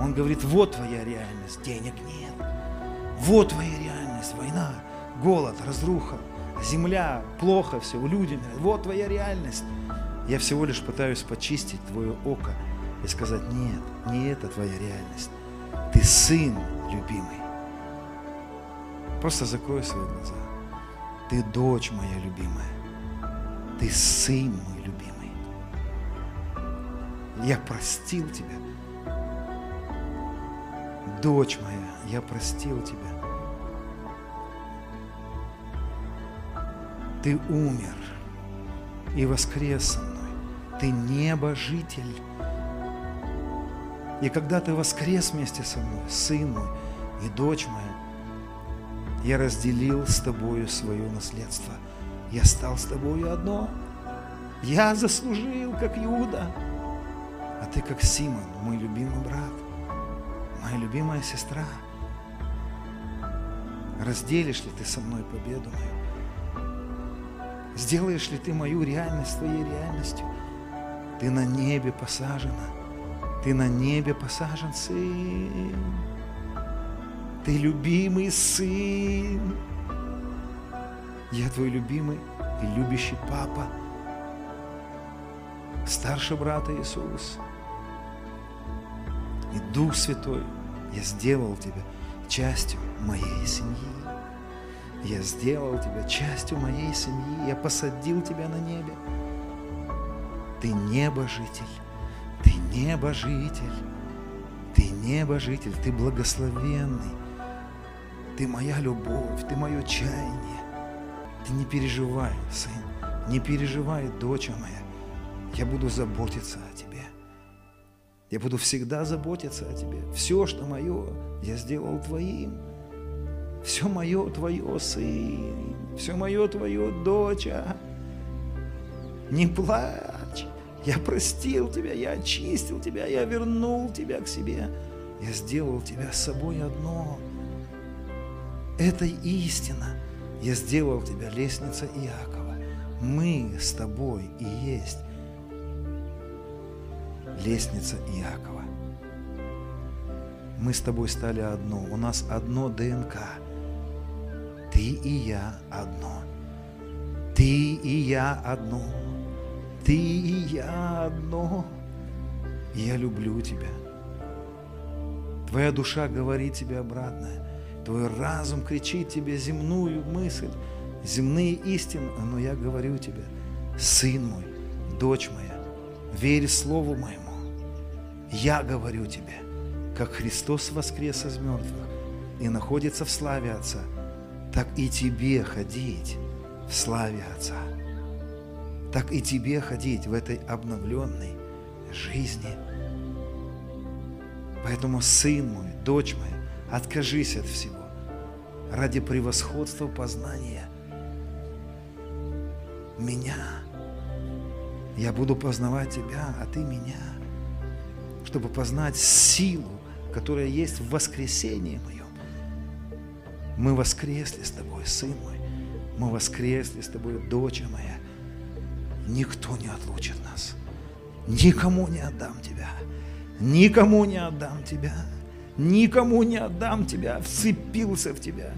Он говорит, вот твоя реальность, денег нет. Вот твоя реальность, война, голод, разруха, земля, плохо все, люди. Вот твоя реальность. Я всего лишь пытаюсь почистить твое око и сказать, нет, не это твоя реальность. Ты сын любимый. Просто закрой свои глаза. Ты дочь моя любимая. Ты сын мой любимый. Я простил тебя. Дочь моя, я простил тебя. Ты умер и воскрес со мной. Ты небожитель. И когда ты воскрес вместе со мной, сын мой и дочь моя, я разделил с тобою свое наследство. Я стал с тобою одно. Я заслужил, как Иуда. А ты, как Симон, мой любимый брат, моя любимая сестра. Разделишь ли ты со мной победу мою? Сделаешь ли ты мою реальность твоей реальностью? Ты на небе посажена. Ты на небе посажен, сын. Ты любимый сын. Я твой любимый и любящий папа. Старший брат Иисус. И Дух Святой, я сделал тебя частью моей семьи. Я сделал тебя частью моей семьи. Я посадил тебя на небе. Ты небожитель. Ты небожитель. Ты небожитель. Ты благословенный. Ты моя любовь, ты мое чаяние. Ты не переживай, сын, не переживай, доча моя. Я буду заботиться о тебе. Я буду всегда заботиться о тебе. Все, что мое, я сделал твоим. Все мое твое, сын. Все мое твое, доча. Не плачь. Я простил тебя, я очистил тебя, я вернул тебя к себе. Я сделал тебя с собой одно. Это истина. Я сделал тебя лестница Иакова. Мы с тобой и есть лестница Иакова. Мы с тобой стали одно. У нас одно ДНК. Ты и я одно. Ты и я одно. Ты и я одно. Я люблю тебя. Твоя душа говорит тебе обратное. Твой разум кричит тебе земную мысль, земные истины. Но я говорю тебе, сын мой, дочь моя, верь слову моему. Я говорю тебе, как Христос воскрес из мертвых и находится в славе Отца, так и тебе ходить в славе Отца. Так и тебе ходить в этой обновленной жизни. Поэтому, сын мой, дочь моя, откажись от всего ради превосходства познания меня. Я буду познавать тебя, а ты меня, чтобы познать силу, которая есть в воскресении моем. Мы воскресли с тобой, сын мой. Мы воскресли с тобой, дочь моя. Никто не отлучит нас. Никому не отдам тебя. Никому не отдам тебя. Никому не отдам тебя. Вцепился в тебя.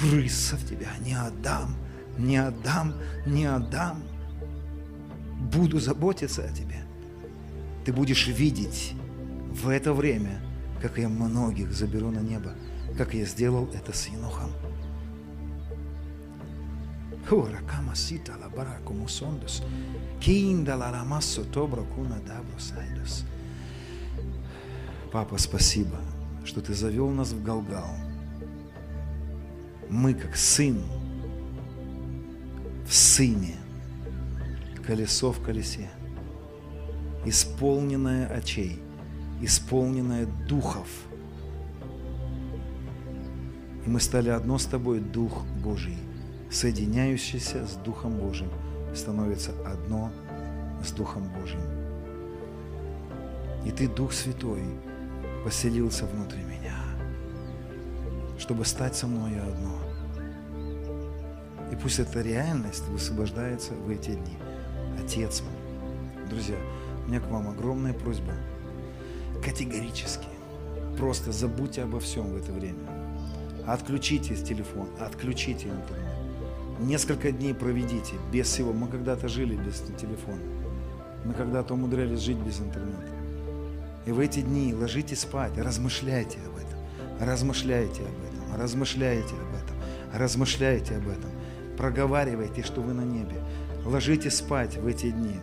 Врысся в тебя. Не отдам. Не отдам. Не отдам. Буду заботиться о тебе. Ты будешь видеть в это время, как я многих заберу на небо, как я сделал это с Енохом. Папа, спасибо, что ты завел нас в Галгал. Мы, как сын, в сыне, колесо в колесе, исполненное очей, исполненное духов. И мы стали одно с тобой, Дух Божий – соединяющийся с Духом Божьим, становится одно с Духом Божьим. И Ты, Дух Святой, поселился внутри меня, чтобы стать со мной одно. И пусть эта реальность высвобождается в эти дни. Отец мой. Друзья, у меня к вам огромная просьба. Категорически. Просто забудьте обо всем в это время. Отключите телефон, отключите интернет. Несколько дней проведите без всего. Мы когда-то жили без телефона. Мы когда-то умудрялись жить без интернета. И в эти дни ложитесь спать, размышляйте об этом, размышляйте об этом, размышляйте об этом, размышляйте об этом. Проговаривайте, что вы на небе. Ложитесь спать в эти дни,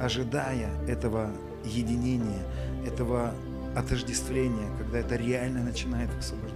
ожидая этого единения, этого отождествления, когда это реально начинает высвобождаться.